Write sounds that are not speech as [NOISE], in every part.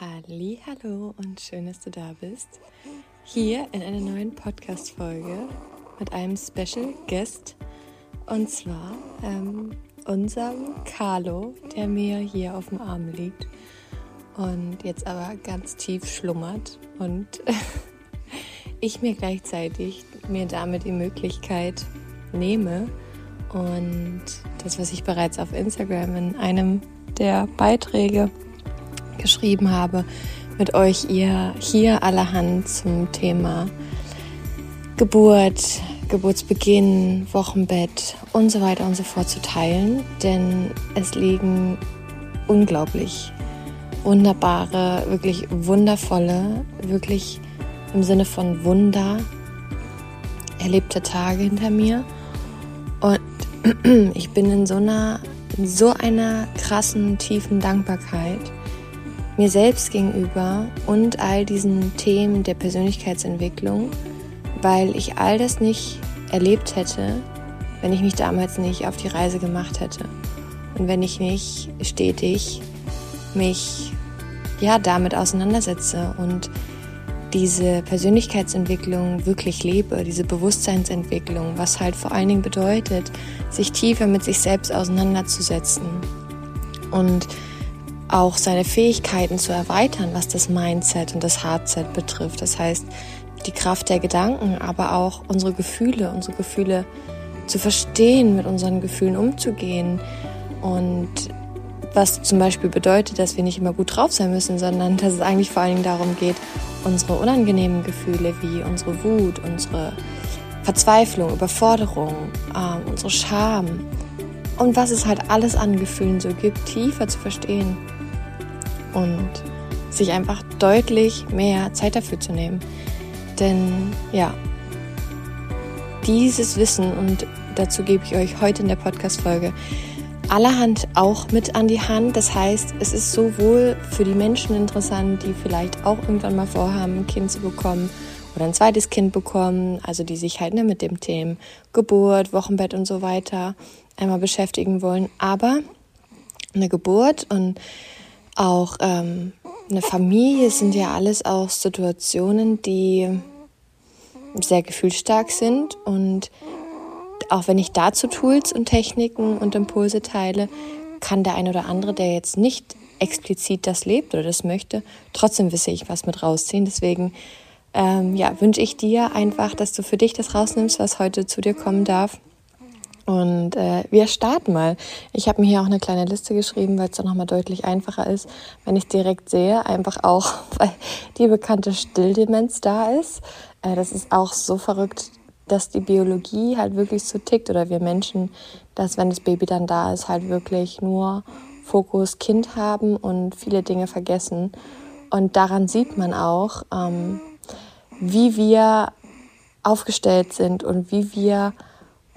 Hallo und schön, dass du da bist. Hier in einer neuen Podcast-Folge mit einem Special Guest und zwar ähm, unserem Carlo, der mir hier auf dem Arm liegt und jetzt aber ganz tief schlummert und [LAUGHS] ich mir gleichzeitig mir damit die Möglichkeit nehme und das, was ich bereits auf Instagram in einem der Beiträge geschrieben habe, mit euch ihr hier allerhand zum Thema Geburt, Geburtsbeginn, Wochenbett und so weiter und so fort zu teilen, denn es liegen unglaublich wunderbare, wirklich wundervolle, wirklich im Sinne von Wunder erlebte Tage hinter mir. Und [CLEARS THROAT] ich bin in so einer in so einer krassen tiefen Dankbarkeit mir selbst gegenüber und all diesen Themen der Persönlichkeitsentwicklung, weil ich all das nicht erlebt hätte, wenn ich mich damals nicht auf die Reise gemacht hätte. Und wenn ich nicht stetig mich ja damit auseinandersetze und diese Persönlichkeitsentwicklung wirklich lebe, diese Bewusstseinsentwicklung, was halt vor allen Dingen bedeutet, sich tiefer mit sich selbst auseinanderzusetzen. Und auch seine Fähigkeiten zu erweitern, was das Mindset und das Hardset betrifft. Das heißt, die Kraft der Gedanken, aber auch unsere Gefühle, unsere Gefühle zu verstehen, mit unseren Gefühlen umzugehen und was zum Beispiel bedeutet, dass wir nicht immer gut drauf sein müssen, sondern dass es eigentlich vor allen Dingen darum geht, unsere unangenehmen Gefühle wie unsere Wut, unsere Verzweiflung, Überforderung, äh, unsere Scham und was es halt alles an Gefühlen so gibt, tiefer zu verstehen und sich einfach deutlich mehr Zeit dafür zu nehmen. Denn ja, dieses Wissen und dazu gebe ich euch heute in der Podcast-Folge allerhand auch mit an die Hand. Das heißt, es ist sowohl für die Menschen interessant, die vielleicht auch irgendwann mal vorhaben, ein Kind zu bekommen oder ein zweites Kind bekommen, also die sich halt ne, mit dem Thema Geburt, Wochenbett und so weiter einmal beschäftigen wollen. Aber eine Geburt und auch ähm, eine Familie sind ja alles auch Situationen, die sehr gefühlsstark sind und auch wenn ich dazu Tools und Techniken und Impulse teile, kann der ein oder andere, der jetzt nicht explizit das lebt oder das möchte, trotzdem wisse ich was mit rausziehen. Deswegen ähm, ja, wünsche ich dir einfach, dass du für dich das rausnimmst, was heute zu dir kommen darf. Und äh, wir starten mal. Ich habe mir hier auch eine kleine Liste geschrieben, weil es dann nochmal deutlich einfacher ist, wenn ich direkt sehe. Einfach auch, [LAUGHS] weil die bekannte Stilldemenz da ist. Äh, das ist auch so verrückt, dass die Biologie halt wirklich so tickt oder wir Menschen, dass wenn das Baby dann da ist, halt wirklich nur Fokus Kind haben und viele Dinge vergessen. Und daran sieht man auch, ähm, wie wir aufgestellt sind und wie wir,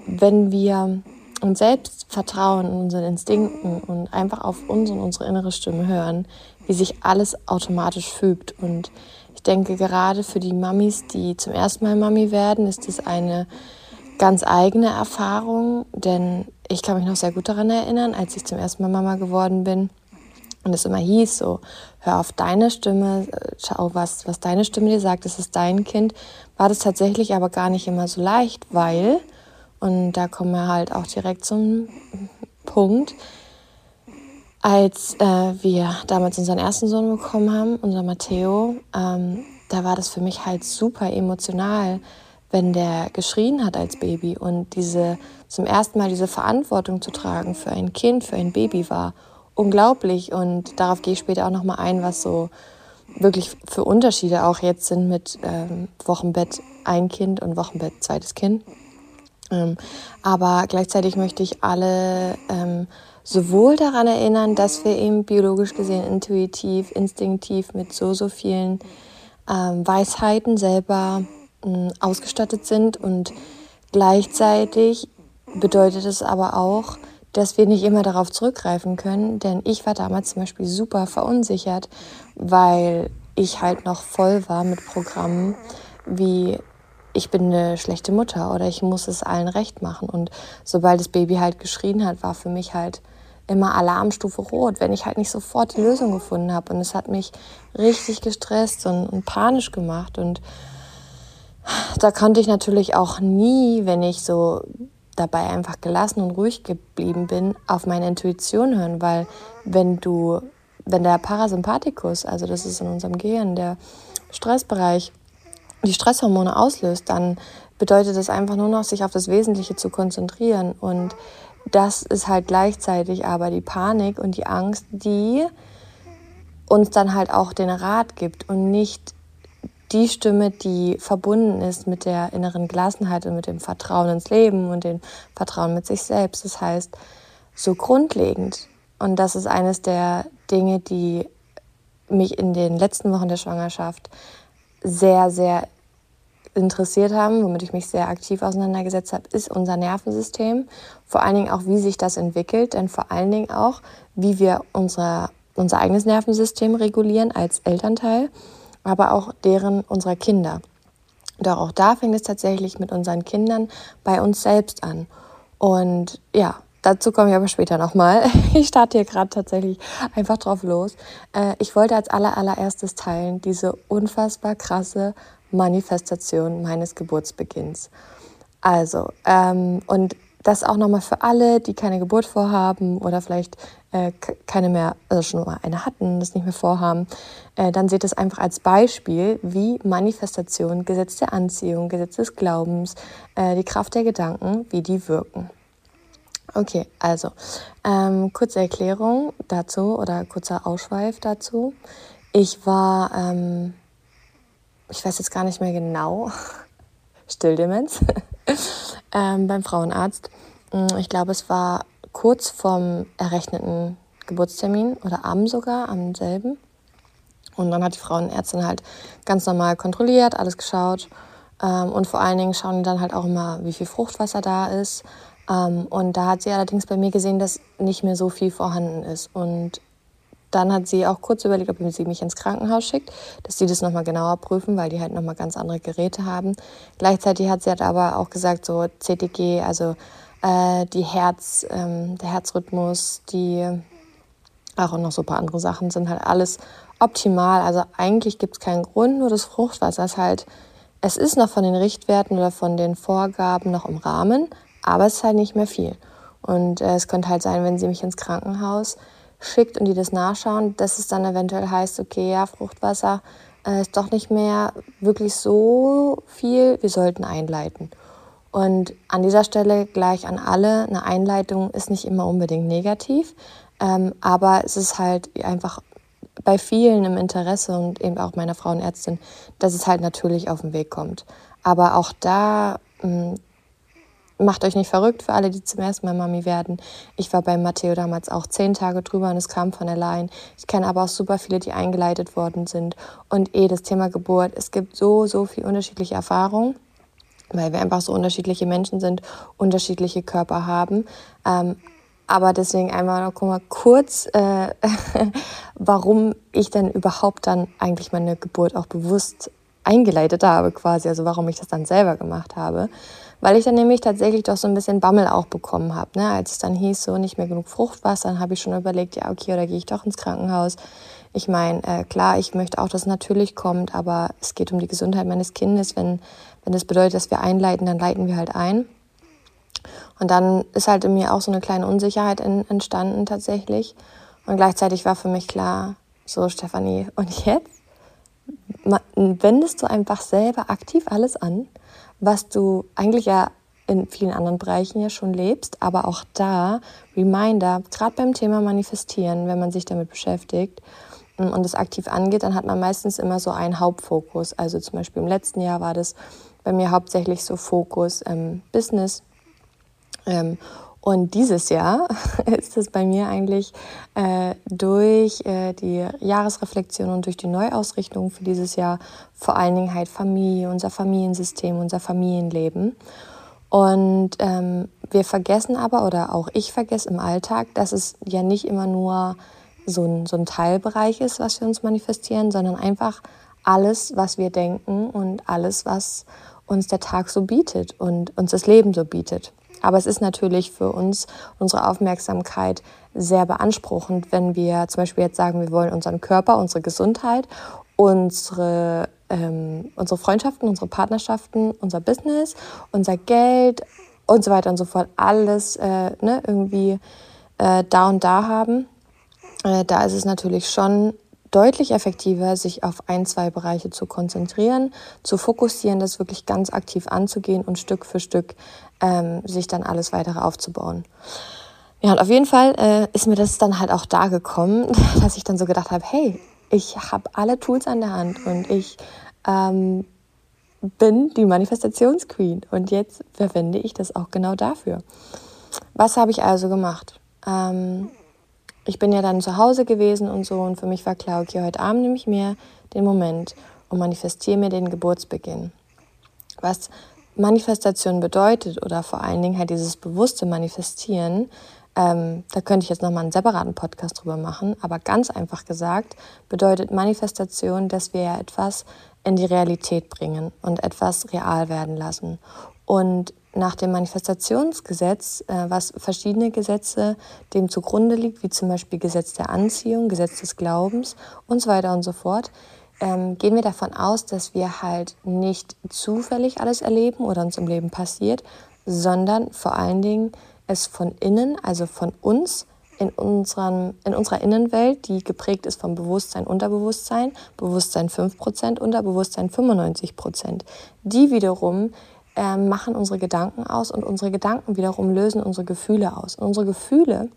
wenn wir uns selbst vertrauen, unseren Instinkten und einfach auf uns und unsere innere Stimme hören, wie sich alles automatisch fügt. Und ich denke, gerade für die Mamis, die zum ersten Mal Mami werden, ist das eine ganz eigene Erfahrung, denn ich kann mich noch sehr gut daran erinnern, als ich zum ersten Mal Mama geworden bin und es immer hieß so, hör auf deine Stimme, schau, was, was deine Stimme dir sagt, es ist dein Kind, war das tatsächlich aber gar nicht immer so leicht, weil, und da kommen wir halt auch direkt zum Punkt, als äh, wir damals unseren ersten Sohn bekommen haben, unser Matteo, ähm, da war das für mich halt super emotional, wenn der geschrien hat als Baby und diese zum ersten Mal diese Verantwortung zu tragen für ein Kind, für ein Baby war unglaublich und darauf gehe ich später auch noch mal ein, was so wirklich für Unterschiede auch jetzt sind mit ähm, Wochenbett ein Kind und Wochenbett zweites Kind. Ähm, aber gleichzeitig möchte ich alle ähm, sowohl daran erinnern, dass wir eben biologisch gesehen intuitiv, instinktiv mit so, so vielen ähm, Weisheiten selber äh, ausgestattet sind. Und gleichzeitig bedeutet es aber auch, dass wir nicht immer darauf zurückgreifen können, denn ich war damals zum Beispiel super verunsichert, weil ich halt noch voll war mit Programmen wie ich bin eine schlechte Mutter oder ich muss es allen recht machen und sobald das Baby halt geschrien hat, war für mich halt immer Alarmstufe rot, wenn ich halt nicht sofort die Lösung gefunden habe. Und es hat mich richtig gestresst und, und panisch gemacht. Und da konnte ich natürlich auch nie, wenn ich so dabei einfach gelassen und ruhig geblieben bin, auf meine Intuition hören, weil wenn du, wenn der Parasympathikus, also das ist in unserem Gehirn der Stressbereich, die Stresshormone auslöst, dann bedeutet das einfach nur noch, sich auf das Wesentliche zu konzentrieren. Und das ist halt gleichzeitig aber die Panik und die Angst, die uns dann halt auch den Rat gibt und nicht die Stimme, die verbunden ist mit der inneren Gelassenheit und mit dem Vertrauen ins Leben und dem Vertrauen mit sich selbst. Das heißt, so grundlegend. Und das ist eines der Dinge, die mich in den letzten Wochen der Schwangerschaft sehr, sehr interessiert haben, womit ich mich sehr aktiv auseinandergesetzt habe, ist unser Nervensystem. Vor allen Dingen auch, wie sich das entwickelt, denn vor allen Dingen auch, wie wir unser, unser eigenes Nervensystem regulieren als Elternteil aber auch deren unserer Kinder. Doch auch da fängt es tatsächlich mit unseren Kindern bei uns selbst an. Und ja, dazu komme ich aber später nochmal. [LAUGHS] Ich starte hier gerade tatsächlich einfach drauf los. Äh, ich wollte als aller, allererstes teilen diese unfassbar krasse Manifestation meines Geburtsbeginns. Also, ähm, und das auch nochmal für alle, die keine Geburt vorhaben oder vielleicht äh, keine mehr, also schon mal eine hatten, das nicht mehr vorhaben, äh, dann seht es einfach als Beispiel, wie Manifestation, Gesetz der Anziehung, Gesetz des Glaubens, äh, die Kraft der Gedanken, wie die wirken. Okay, also ähm, kurze Erklärung dazu oder kurzer Ausschweif dazu. Ich war, ähm, ich weiß jetzt gar nicht mehr genau, [LAUGHS] Stilldemenz [LAUGHS] ähm, beim Frauenarzt. Mm, ich glaube, es war kurz vorm errechneten Geburtstermin oder am sogar, am selben. Und dann hat die Frauenärztin halt ganz normal kontrolliert, alles geschaut. Ähm, und vor allen Dingen schauen die dann halt auch immer, wie viel Fruchtwasser da ist. Ähm, und da hat sie allerdings bei mir gesehen, dass nicht mehr so viel vorhanden ist. Und dann hat sie auch kurz überlegt, ob sie mich ins Krankenhaus schickt, dass sie das nochmal genauer prüfen, weil die halt nochmal ganz andere Geräte haben. Gleichzeitig hat sie halt aber auch gesagt, so CTG, also äh, die Herz, ähm, der Herzrhythmus, die auch noch so ein paar andere Sachen sind halt alles optimal. Also eigentlich gibt es keinen Grund, nur das Fruchtwasser ist halt, es ist noch von den Richtwerten oder von den Vorgaben noch im Rahmen, aber es ist halt nicht mehr viel. Und äh, es könnte halt sein, wenn sie mich ins Krankenhaus schickt und die das nachschauen, dass es dann eventuell heißt, okay, ja, Fruchtwasser äh, ist doch nicht mehr wirklich so viel, wir sollten einleiten. Und an dieser Stelle gleich an alle, eine Einleitung ist nicht immer unbedingt negativ, ähm, aber es ist halt einfach bei vielen im Interesse und eben auch meiner Frauenärztin, dass es halt natürlich auf den Weg kommt. Aber auch da mh, macht euch nicht verrückt für alle, die zum ersten Mal Mami werden. Ich war bei Matteo damals auch zehn Tage drüber und es kam von allein. Ich kenne aber auch super viele, die eingeleitet worden sind. Und eh das Thema Geburt. Es gibt so, so viel unterschiedliche Erfahrungen, weil wir einfach so unterschiedliche Menschen sind, unterschiedliche Körper haben. Ähm, aber deswegen einmal noch mal kurz, äh, [LAUGHS] warum ich denn überhaupt dann eigentlich meine Geburt auch bewusst eingeleitet habe, quasi. Also warum ich das dann selber gemacht habe weil ich dann nämlich tatsächlich doch so ein bisschen Bammel auch bekommen habe. Ne? Als es dann hieß, so nicht mehr genug Fruchtwasser, dann habe ich schon überlegt, ja, okay, oder gehe ich doch ins Krankenhaus. Ich meine, äh, klar, ich möchte auch, dass es natürlich kommt, aber es geht um die Gesundheit meines Kindes. Wenn, wenn das bedeutet, dass wir einleiten, dann leiten wir halt ein. Und dann ist halt in mir auch so eine kleine Unsicherheit in, entstanden tatsächlich. Und gleichzeitig war für mich klar, so Stefanie, und jetzt wendest du einfach selber aktiv alles an was du eigentlich ja in vielen anderen Bereichen ja schon lebst, aber auch da Reminder, gerade beim Thema Manifestieren, wenn man sich damit beschäftigt mm, und es aktiv angeht, dann hat man meistens immer so einen Hauptfokus. Also zum Beispiel im letzten Jahr war das bei mir hauptsächlich so Fokus ähm, Business. Ähm, und dieses Jahr [LAUGHS] ist es bei mir eigentlich äh, durch äh, die Jahresreflexion und durch die Neuausrichtung für dieses Jahr vor allen Dingen halt Familie, unser Familiensystem, unser Familienleben. Und ähm, wir vergessen aber, oder auch ich vergesse im Alltag, dass es ja nicht immer nur so ein, so ein Teilbereich ist, was wir uns manifestieren, sondern einfach alles, was wir denken und alles, was uns der Tag so bietet und uns das Leben so bietet. Aber es ist natürlich für uns, unsere Aufmerksamkeit sehr beanspruchend, wenn wir zum Beispiel jetzt sagen, wir wollen unseren Körper, unsere Gesundheit, unsere, ähm, unsere Freundschaften, unsere Partnerschaften, unser Business, unser Geld und so weiter und so fort, alles äh, ne, irgendwie äh, da und da haben. Äh, da ist es natürlich schon deutlich effektiver, sich auf ein, zwei Bereiche zu konzentrieren, zu fokussieren, das wirklich ganz aktiv anzugehen und Stück für Stück ähm, sich dann alles weitere aufzubauen. Ja, und auf jeden Fall äh, ist mir das dann halt auch da gekommen, [LAUGHS] dass ich dann so gedacht habe, hey, ich habe alle Tools an der Hand und ich ähm, bin die Manifestationsqueen und jetzt verwende ich das auch genau dafür. Was habe ich also gemacht? Ähm, ich bin ja dann zu Hause gewesen und so und für mich war klar, okay, heute Abend nehme ich mir den Moment und manifestiere mir den Geburtsbeginn. Was Manifestation bedeutet oder vor allen Dingen halt dieses bewusste Manifestieren, ähm, da könnte ich jetzt nochmal einen separaten Podcast drüber machen, aber ganz einfach gesagt bedeutet Manifestation, dass wir ja etwas in die Realität bringen und etwas real werden lassen. Und nach dem Manifestationsgesetz, äh, was verschiedene Gesetze dem zugrunde liegt, wie zum Beispiel Gesetz der Anziehung, Gesetz des Glaubens und so weiter und so fort, ähm, gehen wir davon aus, dass wir halt nicht zufällig alles erleben oder uns im Leben passiert, sondern vor allen Dingen es von innen, also von uns, in, unseren, in unserer Innenwelt, die geprägt ist vom Bewusstsein, Unterbewusstsein, Bewusstsein 5%, Unterbewusstsein 95%. Die wiederum äh, machen unsere Gedanken aus und unsere Gedanken wiederum lösen unsere Gefühle aus. Und unsere Gefühle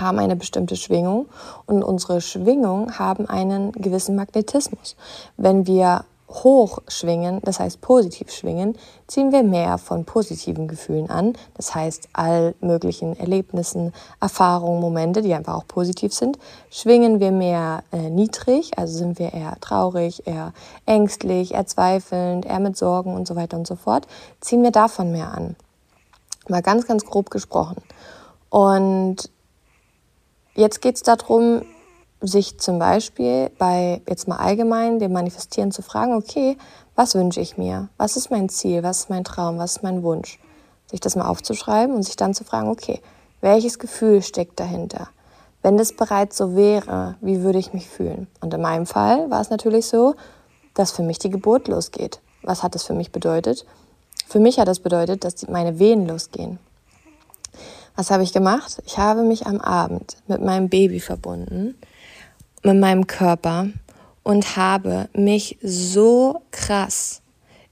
haben eine bestimmte Schwingung und unsere Schwingungen haben einen gewissen Magnetismus. Wenn wir hoch schwingen, das heißt positiv schwingen, ziehen wir mehr von positiven Gefühlen an, das heißt all möglichen Erlebnissen, Erfahrungen, Momente, die einfach auch positiv sind. Schwingen wir mehr äh, niedrig, also sind wir eher traurig, eher ängstlich, eher zweifelnd, eher mit Sorgen und so weiter und so fort, ziehen wir davon mehr an. Mal ganz, ganz grob gesprochen. Und jetzt geht es darum, sich zum Beispiel bei jetzt mal allgemein dem Manifestieren zu fragen, okay, was wünsche ich mir? Was ist mein Ziel? Was ist mein Traum? Was ist mein Wunsch? Sich das mal aufzuschreiben und sich dann zu fragen, okay, welches Gefühl steckt dahinter? Wenn das bereits so wäre, wie würde ich mich fühlen? Und in meinem Fall war es natürlich so, dass für mich die Geburt losgeht. Was hat das für mich bedeutet? Für mich hat das bedeutet, dass meine Wehen losgehen. Was habe ich gemacht? Ich habe mich am Abend mit meinem Baby verbunden mit meinem Körper und habe mich so krass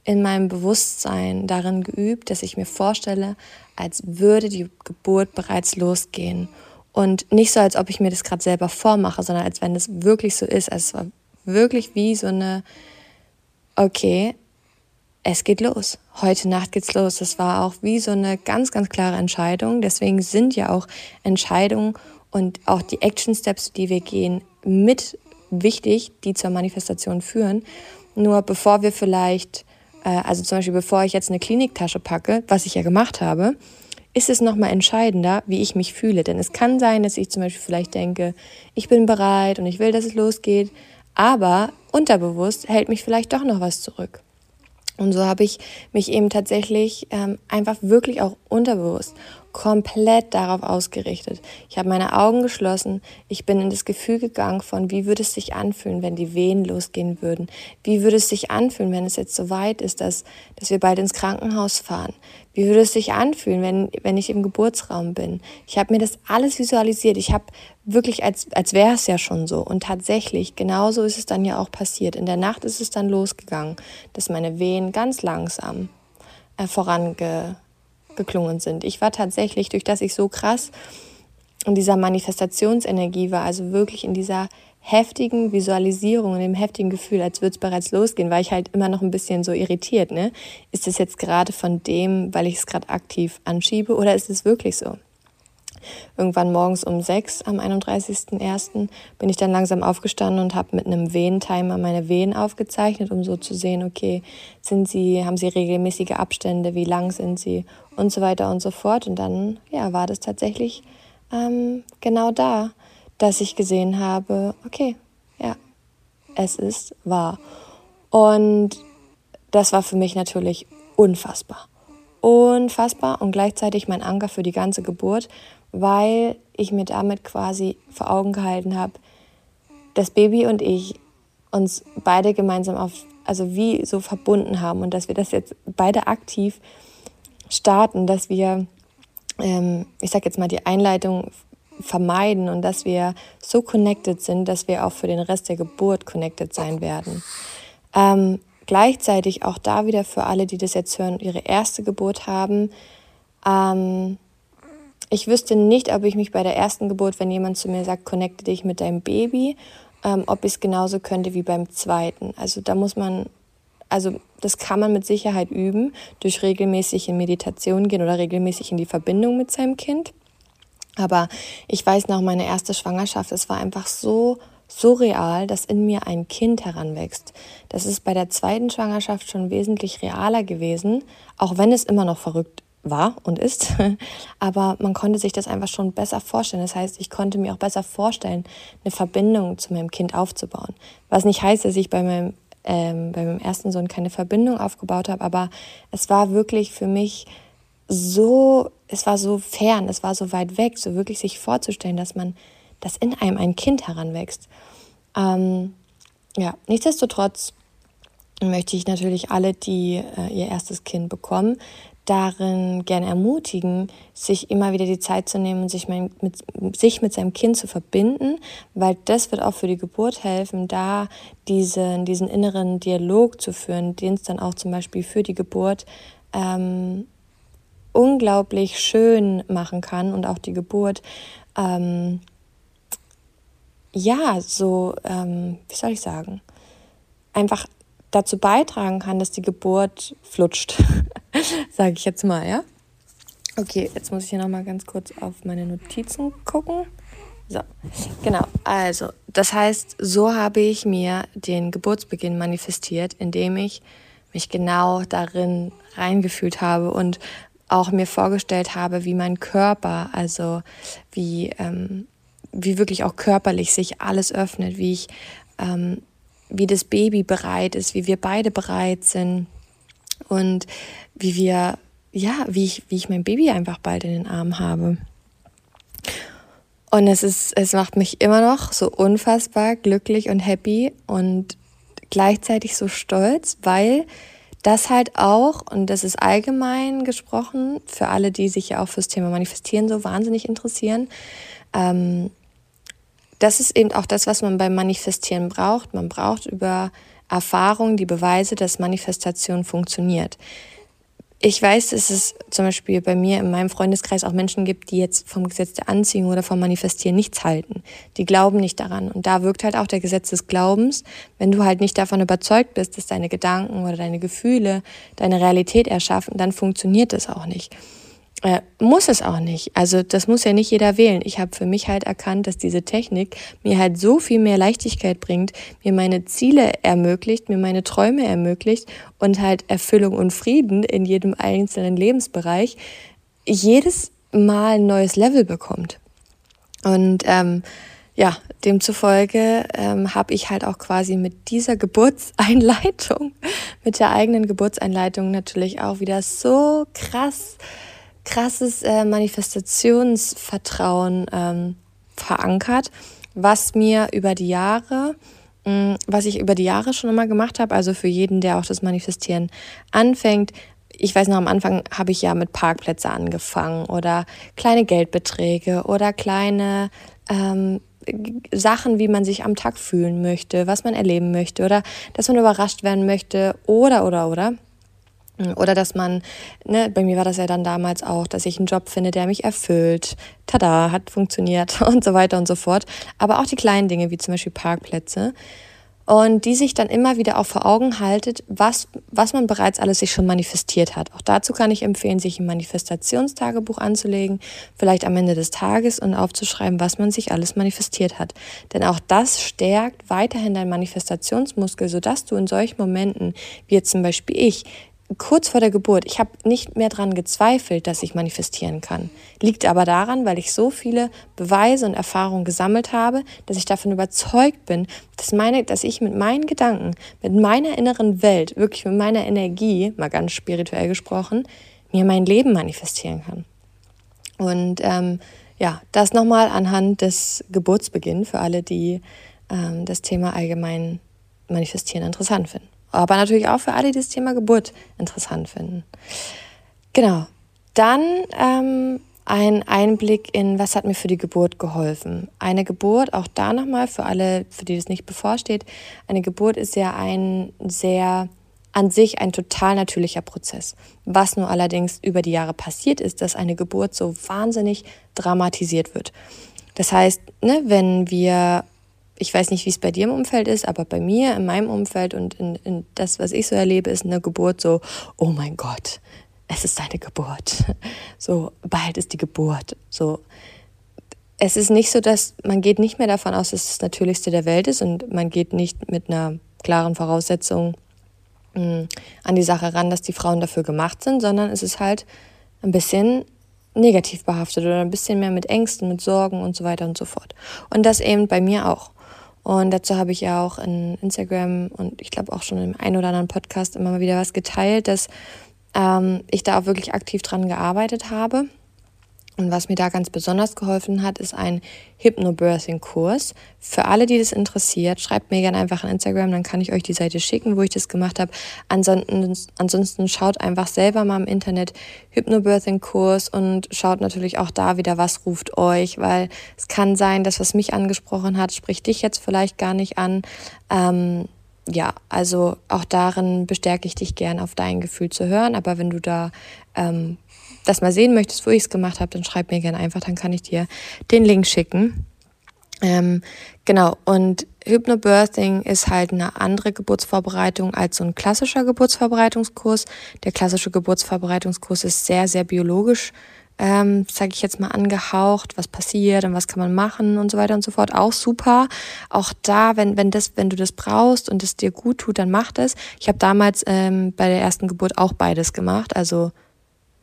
in meinem Bewusstsein darin geübt, dass ich mir vorstelle, als würde die Geburt bereits losgehen. Und nicht so, als ob ich mir das gerade selber vormache, sondern als wenn es wirklich so ist. Also es war wirklich wie so eine, okay, es geht los. Heute Nacht geht's los. Das war auch wie so eine ganz, ganz klare Entscheidung. Deswegen sind ja auch Entscheidungen und auch die Action Steps, die wir gehen, mit wichtig, die zur Manifestation führen. Nur bevor wir vielleicht, äh, also zum Beispiel bevor ich jetzt eine Kliniktasche packe, was ich ja gemacht habe, ist es nochmal entscheidender, wie ich mich fühle. Denn es kann sein, dass ich zum Beispiel vielleicht denke, ich bin bereit und ich will, dass es losgeht, aber unterbewusst hält mich vielleicht doch noch was zurück. Und so habe ich mich eben tatsächlich ähm, einfach wirklich auch unterbewusst komplett darauf ausgerichtet. Ich habe meine Augen geschlossen. Ich bin in das Gefühl gegangen von, wie würde es sich anfühlen, wenn die Wehen losgehen würden? Wie würde es sich anfühlen, wenn es jetzt so weit ist, dass, dass wir bald ins Krankenhaus fahren? Wie würde es sich anfühlen, wenn, wenn ich im Geburtsraum bin? Ich habe mir das alles visualisiert. Ich habe wirklich, als, als wäre es ja schon so. Und tatsächlich, genauso ist es dann ja auch passiert. In der Nacht ist es dann losgegangen, dass meine Wehen ganz langsam äh, vorange geklungen sind. Ich war tatsächlich, durch das ich so krass in dieser Manifestationsenergie war, also wirklich in dieser heftigen Visualisierung, in dem heftigen Gefühl, als würde es bereits losgehen, war ich halt immer noch ein bisschen so irritiert. Ne? Ist es jetzt gerade von dem, weil ich es gerade aktiv anschiebe oder ist es wirklich so? Irgendwann morgens um sechs am 31.01. bin ich dann langsam aufgestanden und habe mit einem Wehentimer meine Wehen aufgezeichnet, um so zu sehen, okay, sind sie, haben sie regelmäßige Abstände, wie lang sind sie und so weiter und so fort. Und dann, ja, war das tatsächlich ähm, genau da, dass ich gesehen habe, okay, ja, es ist wahr. Und das war für mich natürlich unfassbar. Unfassbar und gleichzeitig mein Anker für die ganze Geburt, weil ich mir damit quasi vor Augen gehalten habe, dass Baby und ich uns beide gemeinsam auf, also wie so verbunden haben und dass wir das jetzt beide aktiv starten, dass wir, ähm, ich sag jetzt mal, die Einleitung vermeiden und dass wir so connected sind, dass wir auch für den Rest der Geburt connected sein werden. Ähm, gleichzeitig auch da wieder für alle, die das jetzt hören, ihre erste Geburt haben. Ähm, ich wüsste nicht, ob ich mich bei der ersten Geburt, wenn jemand zu mir sagt, connecte dich mit deinem Baby, ähm, ob ich es genauso könnte wie beim zweiten. Also da muss man, also das kann man mit Sicherheit üben, durch regelmäßig in Meditation gehen oder regelmäßig in die Verbindung mit seinem Kind. Aber ich weiß noch, meine erste Schwangerschaft, es war einfach so surreal, dass in mir ein Kind heranwächst. Das ist bei der zweiten Schwangerschaft schon wesentlich realer gewesen, auch wenn es immer noch verrückt war und ist. [LAUGHS] Aber man konnte sich das einfach schon besser vorstellen. Das heißt, ich konnte mir auch besser vorstellen, eine Verbindung zu meinem Kind aufzubauen. Was nicht heißt, dass ich bei meinem, ähm, bei meinem ersten Sohn keine Verbindung aufgebaut habe, aber es war wirklich für mich so, es war so fern, es war so weit weg, so wirklich sich vorzustellen, dass man, dass in einem ein Kind heranwächst. Ähm, ja, nichtsdestotrotz möchte ich natürlich alle, die äh, ihr erstes Kind bekommen, darin gerne ermutigen, sich immer wieder die Zeit zu nehmen und sich mit, sich mit seinem Kind zu verbinden, weil das wird auch für die Geburt helfen, da diesen, diesen inneren Dialog zu führen, den es dann auch zum Beispiel für die Geburt ähm, unglaublich schön machen kann und auch die Geburt, ähm, ja, so, ähm, wie soll ich sagen, einfach dazu beitragen kann, dass die Geburt flutscht, [LAUGHS] sage ich jetzt mal, ja. Okay, jetzt muss ich hier nochmal ganz kurz auf meine Notizen gucken. So, genau. Also, das heißt, so habe ich mir den Geburtsbeginn manifestiert, indem ich mich genau darin reingefühlt habe und auch mir vorgestellt habe, wie mein Körper, also wie, ähm, wie wirklich auch körperlich sich alles öffnet, wie ich, ähm, wie das Baby bereit ist, wie wir beide bereit sind und wie wir, ja, wie ich, wie ich mein Baby einfach bald in den Arm habe. Und es ist, es macht mich immer noch so unfassbar glücklich und happy und gleichzeitig so stolz, weil das halt auch, und das ist allgemein gesprochen, für alle, die sich ja auch fürs Thema Manifestieren so wahnsinnig interessieren, ähm, das ist eben auch das, was man beim Manifestieren braucht. Man braucht über Erfahrung die Beweise, dass Manifestation funktioniert ich weiß, dass es zum Beispiel bei mir in meinem Freundeskreis auch Menschen gibt, die jetzt vom Gesetz der Anziehung oder vom Manifestieren nichts halten. Die glauben nicht daran. Und da wirkt halt auch der Gesetz des Glaubens. Wenn du halt nicht davon überzeugt bist, dass deine Gedanken oder deine Gefühle deine Realität erschaffen, dann funktioniert das auch nicht. Äh, muss es auch nicht. Also das muss ja nicht jeder wählen. Ich habe für mich halt erkannt, dass diese Technik mir halt so viel mehr Leichtigkeit bringt, mir meine Ziele ermöglicht, mir meine Träume ermöglicht und halt Erfüllung und Frieden in jedem einzelnen Lebensbereich jedes Mal ein neues Level bekommt. Und ähm, ja, demzufolge ähm, habe ich halt auch quasi mit dieser Geburtseinleitung, [LAUGHS] mit der eigenen Geburtseinleitung natürlich auch wieder so krass krasses äh, Manifestationsvertrauen ähm, verankert, was mir über die Jahre, mh, mm, was ich über die Jahre schon immer gemacht habe, also für jeden, der auch das Manifestieren anfängt. Ich weiß noch, am Anfang habe ich ja mit Parkplätze angefangen oder kleine Geldbeträge oder kleine ähm, Sachen, wie man sich am Tag fühlen möchte, was man erleben möchte oder dass man überrascht werden möchte oder oder oder. Oder dass man, ne, bei mir war das ja dann damals auch, dass ich einen Job finde, der mich erfüllt. Tada, hat funktioniert [LAUGHS] und so weiter und so fort. Aber auch die kleinen Dinge, wie zum Beispiel Parkplätze. Und die sich dann immer wieder auch vor Augen haltet, was, was man bereits alles sich schon manifestiert hat. Auch dazu kann ich empfehlen, sich ein Manifestationstagebuch anzulegen, vielleicht am Ende des Tages und aufzuschreiben, was man sich alles manifestiert hat. Denn auch das stärkt weiterhin dein Manifestationsmuskel, sodass du in solchen Momenten, wie jetzt zum Beispiel ich, kurz vor der Geburt, ich habe nicht mehr daran gezweifelt, dass ich manifestieren kann. Liegt aber daran, weil ich so viele Beweise und Erfahrungen gesammelt habe, dass ich davon überzeugt bin, dass, meine, dass ich mit meinen Gedanken, mit meiner inneren Welt, wirklich mit meiner Energie, mal ganz spirituell gesprochen, mir mein Leben manifestieren kann. Und ähm, ja, das nochmal anhand des Geburtsbeginns für alle, die ähm, das Thema allgemein manifestieren interessant finden. Aber natürlich auch für alle, die das Thema Geburt interessant finden. Genau. Dann ähm, ein Einblick in, was hat mir für die Geburt geholfen. Eine Geburt, auch da nochmal für alle, für die das nicht bevorsteht, eine Geburt ist ja ein sehr an sich ein total natürlicher Prozess. Was nur allerdings über die Jahre passiert ist, dass eine Geburt so wahnsinnig dramatisiert wird. Das heißt, ne, wenn wir, ich weiß nicht, wie es bei dir im Umfeld ist, aber bei mir, in meinem Umfeld und in, in das, was ich so erlebe, ist eine Geburt so, oh mein Gott, es ist deine Geburt. [LAUGHS] So, bald ist die Geburt. So, es ist nicht so, dass man geht nicht mehr davon aus, dass es das Natürlichste der Welt ist und man geht nicht mit einer klaren Voraussetzung hm, an die Sache ran, dass die Frauen dafür gemacht sind, sondern es ist halt ein bisschen negativ behaftet oder ein bisschen mehr mit Ängsten, mit Sorgen und so weiter und so fort. Und das eben bei mir auch. Und dazu habe ich ja auch in Instagram und ich glaube auch schon im einen oder anderen Podcast immer mal wieder was geteilt, dass ähm, ich da auch wirklich aktiv dran gearbeitet habe. Und was mir da ganz besonders geholfen hat, ist ein Hypnobirthing-Kurs. Für alle, die das interessiert, schreibt mir gerne einfach an Instagram, dann kann ich euch die Seite schicken, wo ich das gemacht habe. Ansonsten, ansonsten schaut einfach selber mal im Internet Hypnobirthing-Kurs und schaut natürlich auch da wieder, was ruft euch, weil es kann sein, dass was mich angesprochen hat, spricht dich jetzt vielleicht gar nicht an. Ähm, ja, also auch darin bestärke ich dich gern, auf dein Gefühl zu hören. Aber wenn du da ähm, das mal sehen möchtest, wo ich es gemacht habe, dann schreib mir gerne einfach, dann kann ich dir den Link schicken. Ähm, genau, und Hypnobirthing ist halt eine andere Geburtsvorbereitung als so ein klassischer Geburtsvorbereitungskurs. Der klassische Geburtsvorbereitungskurs ist sehr, sehr biologisch ähm, sage ich jetzt mal, angehaucht, was passiert und was kann man machen und so weiter und so fort. Auch super. Auch da, wenn, wenn, das, wenn du das brauchst und es dir gut tut, dann mach das. Ich habe damals ähm, bei der ersten Geburt auch beides gemacht. Also,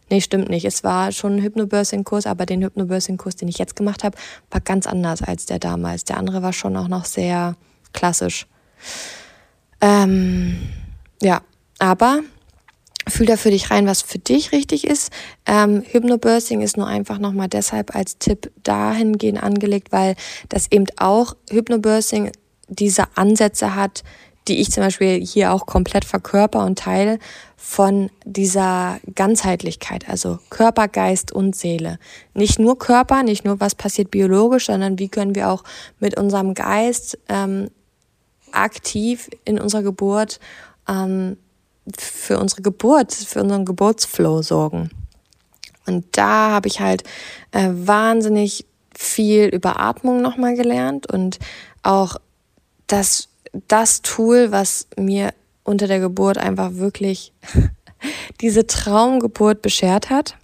nee, stimmt nicht. Es war schon ein Hypnobirthing-Kurs, aber den Hypnobirthing-Kurs, den ich jetzt gemacht habe, war ganz anders als der damals. Der andere war schon auch noch sehr klassisch. Ähm, ja, aber Fühl da für dich rein, was für dich richtig ist. Ähm, Hypnobirthing ist nur einfach nochmal deshalb als Tipp dahingehend angelegt, weil das eben auch Hypnobirthing diese Ansätze hat, die ich zum Beispiel hier auch komplett verkörper und teile von dieser Ganzheitlichkeit, also Körper, Geist und Seele. Nicht nur Körper, nicht nur was passiert biologisch, sondern wie können wir auch mit unserem Geist ähm, aktiv in unserer Geburt ähm, für unsere Geburt, für unseren Geburtsflow sorgen. Und da habe ich halt äh, wahnsinnig viel über Atmung nochmal gelernt und auch das, das Tool, was mir unter der Geburt einfach wirklich [LAUGHS] diese Traumgeburt beschert hat.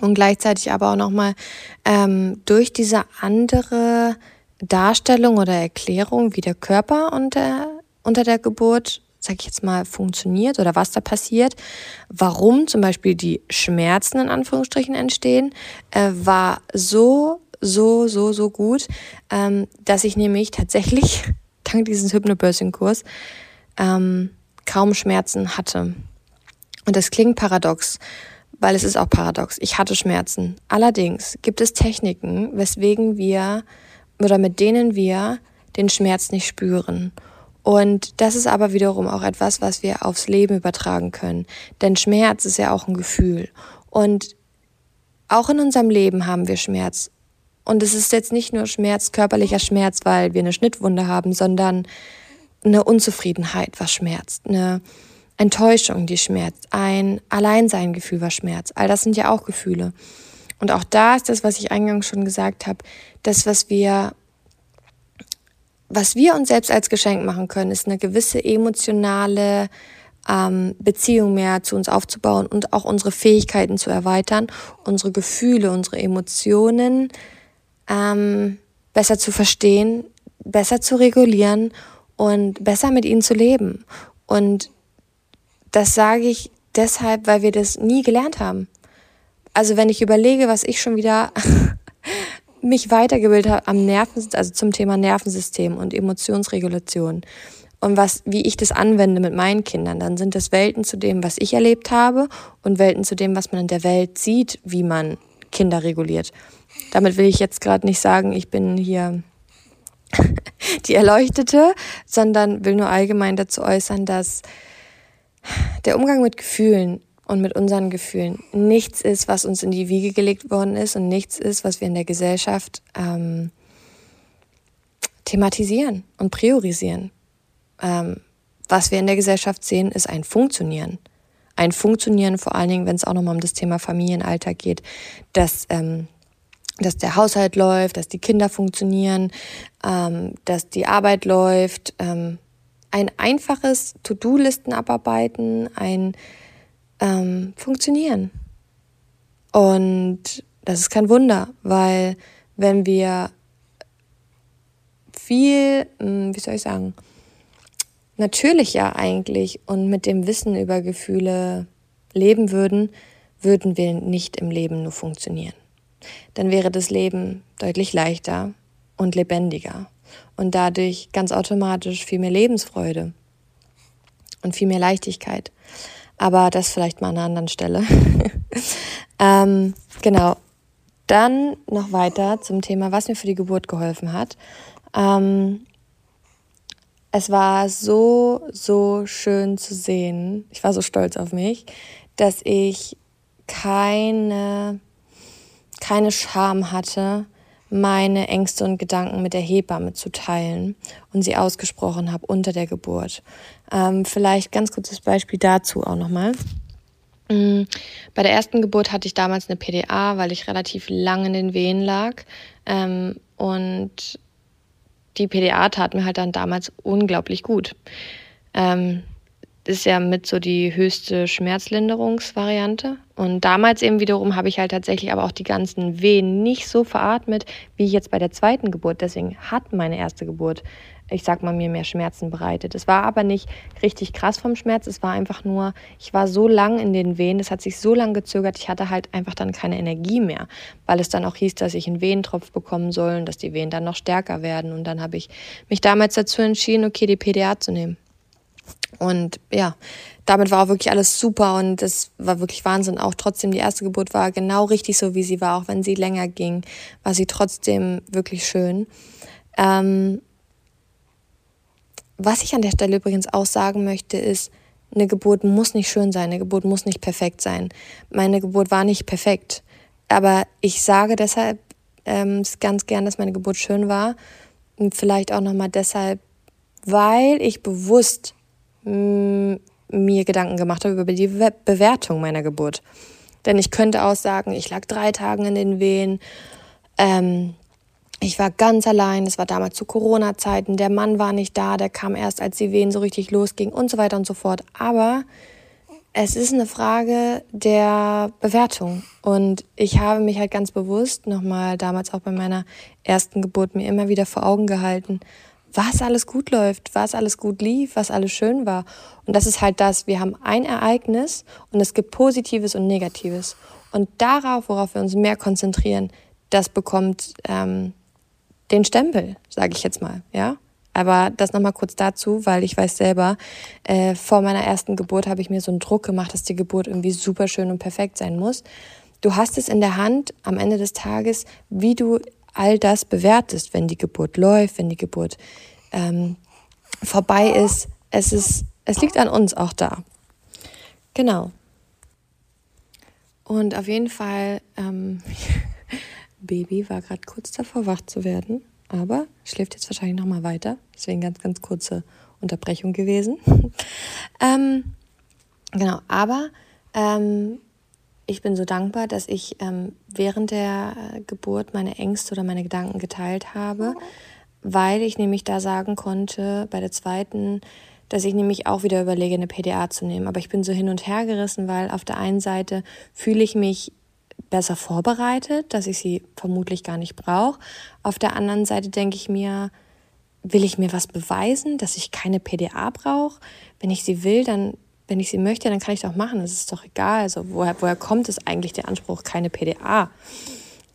Und gleichzeitig aber auch nochmal ähm, durch diese andere Darstellung oder Erklärung, wie der Körper unter, unter der Geburt sag ich jetzt mal, funktioniert oder was da passiert, warum zum Beispiel die Schmerzen in Anführungsstrichen entstehen, äh, war so, so, so, so gut, ähm, dass ich nämlich tatsächlich dank dieses Hypnobirthing-Kurs ähm, kaum Schmerzen hatte. Und das klingt paradox, weil es ist auch paradox. Ich hatte Schmerzen. Allerdings gibt es Techniken, weswegen wir oder mit denen wir den Schmerz nicht spüren. Und das ist aber wiederum auch etwas, was wir aufs Leben übertragen können. Denn Schmerz ist ja auch ein Gefühl. Und auch in unserem Leben haben wir Schmerz. Und es ist jetzt nicht nur Schmerz, körperlicher Schmerz, weil wir eine Schnittwunde haben, sondern eine Unzufriedenheit, was schmerzt, eine Enttäuschung, die schmerzt, ein Alleinseingefühl, was schmerzt. All das sind ja auch Gefühle. Und auch da ist das, was ich eingangs schon gesagt habe, das, was wir was wir uns selbst als Geschenk machen können, ist eine gewisse emotionale ähm, Beziehung mehr zu uns aufzubauen und auch unsere Fähigkeiten zu erweitern, unsere Gefühle, unsere Emotionen ähm, besser zu verstehen, besser zu regulieren und besser mit ihnen zu leben. Und das sage ich deshalb, weil wir das nie gelernt haben. Also wenn ich überlege, was ich schon wieder [LAUGHS] mich weitergebildet habe am Nerven, also zum Thema Nervensystem und Emotionsregulation und was, wie ich das anwende mit meinen Kindern, dann sind das Welten zu dem, was ich erlebt habe und Welten zu dem, was man in der Welt sieht, wie man Kinder reguliert. Damit will ich jetzt gerade nicht sagen, ich bin hier [LAUGHS] die Erleuchtete, sondern will nur allgemein dazu äußern, dass der Umgang mit Gefühlen und mit unseren Gefühlen nichts ist, was uns in die Wiege gelegt worden ist und nichts ist, was wir in der Gesellschaft ähm, thematisieren und priorisieren. Ähm, was wir in der Gesellschaft sehen, ist ein Funktionieren. Ein Funktionieren, vor allen Dingen, wenn es auch nochmal um das Thema Familienalltag geht, dass, ähm, dass der Haushalt läuft, dass die Kinder funktionieren, ähm, dass die Arbeit läuft. Ähm, ein einfaches To-Do-Listen abarbeiten, ein ähm, Funktionieren. Und das ist kein Wunder, weil wenn wir viel, hm, wie soll ich sagen, natürlicher eigentlich und mit dem Wissen über Gefühle leben würden, würden wir nicht im Leben nur funktionieren. Dann wäre das Leben deutlich leichter und lebendiger und dadurch ganz automatisch viel mehr Lebensfreude und viel mehr Leichtigkeit. Aber das vielleicht mal an einer anderen Stelle. [LAUGHS] ähm, genau. Dann noch weiter zum Thema, was mir für die Geburt geholfen hat. Ähm, es war so, so schön zu sehen. Ich war so stolz auf mich, dass ich keine, keine Scham hatte, meine Ängste und Gedanken mit der Hebamme zu teilen und sie ausgesprochen habe unter der Geburt. Ähm, vielleicht ganz kurzes Beispiel dazu auch nochmal. Mm, bei der ersten Geburt hatte ich damals eine PDA, weil ich relativ lang in den Wehen lag. Ähm, und die PDA tat mir halt dann damals unglaublich gut. Ähm, ist ja mit so die höchste Schmerzlinderungsvariante. Und damals eben wiederum habe ich halt tatsächlich aber auch die ganzen Wehen nicht so veratmet, wie jetzt bei der zweiten Geburt. Deswegen hat meine erste Geburt ich sag mal, mir mehr Schmerzen bereitet. Es war aber nicht richtig krass vom Schmerz, es war einfach nur, ich war so lang in den Wehen, das hat sich so lang gezögert, ich hatte halt einfach dann keine Energie mehr, weil es dann auch hieß, dass ich einen Wehentropf bekommen soll und dass die Wehen dann noch stärker werden. Und dann habe ich mich damals dazu entschieden, okay, die PDA zu nehmen. Und ja, damit war auch wirklich alles super und es war wirklich Wahnsinn. Auch trotzdem, die erste Geburt war genau richtig so, wie sie war, auch wenn sie länger ging, war sie trotzdem wirklich schön. Ähm, was ich an der Stelle übrigens auch sagen möchte, ist, eine Geburt muss nicht schön sein, eine Geburt muss nicht perfekt sein. Meine Geburt war nicht perfekt, aber ich sage deshalb ähm, ganz gern, dass meine Geburt schön war und vielleicht auch nochmal deshalb, weil ich bewusst mir Gedanken gemacht habe über die Bewertung meiner Geburt. Denn ich könnte auch sagen, ich lag drei Tage in den Wehen, ähm, ich war ganz allein, es war damals zu Corona-Zeiten, der Mann war nicht da, der kam erst, als die Wehen so richtig losging und so weiter und so fort. Aber es ist eine Frage der Bewertung. Und ich habe mich halt ganz bewusst nochmal damals auch bei meiner ersten Geburt mir immer wieder vor Augen gehalten, was alles gut läuft, was alles gut lief, was alles schön war. Und das ist halt das, wir haben ein Ereignis und es gibt Positives und Negatives. Und darauf, worauf wir uns mehr konzentrieren, das bekommt ähm, den Stempel, sage ich jetzt mal, ja. Aber das nochmal kurz dazu, weil ich weiß selber, äh, vor meiner ersten Geburt habe ich mir so einen Druck gemacht, dass die Geburt irgendwie super schön und perfekt sein muss. Du hast es in der Hand am Ende des Tages, wie du all das bewertest, wenn die Geburt läuft, wenn die Geburt ähm, vorbei ist. Es ist, es liegt an uns auch da. Genau. Und auf jeden Fall ähm, [LAUGHS] Baby war gerade kurz davor, wach zu werden, aber schläft jetzt wahrscheinlich noch mal weiter. Deswegen ganz, ganz kurze Unterbrechung gewesen. [LAUGHS] ähm, genau, aber ähm, ich bin so dankbar, dass ich ähm, während der Geburt meine Ängste oder meine Gedanken geteilt habe, weil ich nämlich da sagen konnte, bei der zweiten, dass ich nämlich auch wieder überlege, eine PDA zu nehmen. Aber ich bin so hin und her gerissen, weil auf der einen Seite fühle ich mich besser vorbereitet, dass ich sie vermutlich gar nicht brauche. Auf der anderen Seite denke ich mir, will ich mir was beweisen, dass ich keine PDA brauche? Wenn ich sie will, dann, wenn ich sie möchte, dann kann ich doch machen. Das ist doch egal. Also woher, woher kommt es eigentlich der Anspruch, keine PDA?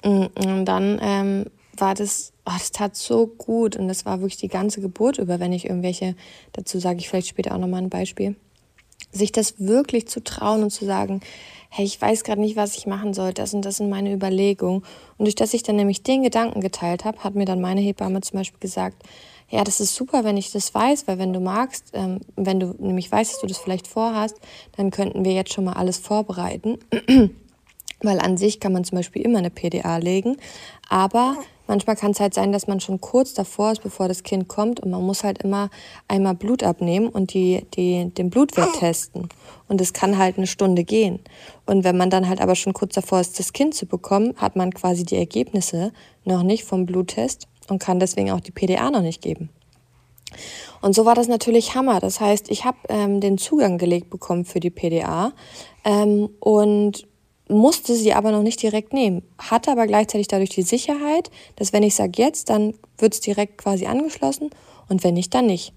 Und dann ähm, war das, oh, das tat so gut und das war wirklich die ganze Geburt über, wenn ich irgendwelche, dazu sage ich vielleicht später auch nochmal ein Beispiel, sich das wirklich zu trauen und zu sagen, hey, ich weiß gerade nicht, was ich machen soll, das und das sind meine Überlegungen. Und durch das ich dann nämlich den Gedanken geteilt habe, hat mir dann meine Hebamme zum Beispiel gesagt, ja, das ist super, wenn ich das weiß, weil wenn du magst, ähm, wenn du nämlich weißt, dass du das vielleicht vorhast, dann könnten wir jetzt schon mal alles vorbereiten. [CLEARS THROAT] weil an sich kann man zum Beispiel immer eine PDA legen, aber manchmal kann es halt sein, dass man schon kurz davor ist, bevor das Kind kommt und man muss halt immer einmal Blut abnehmen und die, die, den Blutwert testen. Und es kann halt eine Stunde gehen. Und wenn man dann halt aber schon kurz davor ist, das Kind zu bekommen, hat man quasi die Ergebnisse noch nicht vom Bluttest und kann deswegen auch die PDA noch nicht geben. Und so war das natürlich Hammer. Das heißt, ich habe ähm, den Zugang gelegt bekommen für die PDA ähm, und musste sie aber noch nicht direkt nehmen, hatte aber gleichzeitig dadurch die Sicherheit, dass wenn ich sage jetzt, dann wird es direkt quasi angeschlossen und wenn nicht, dann nicht.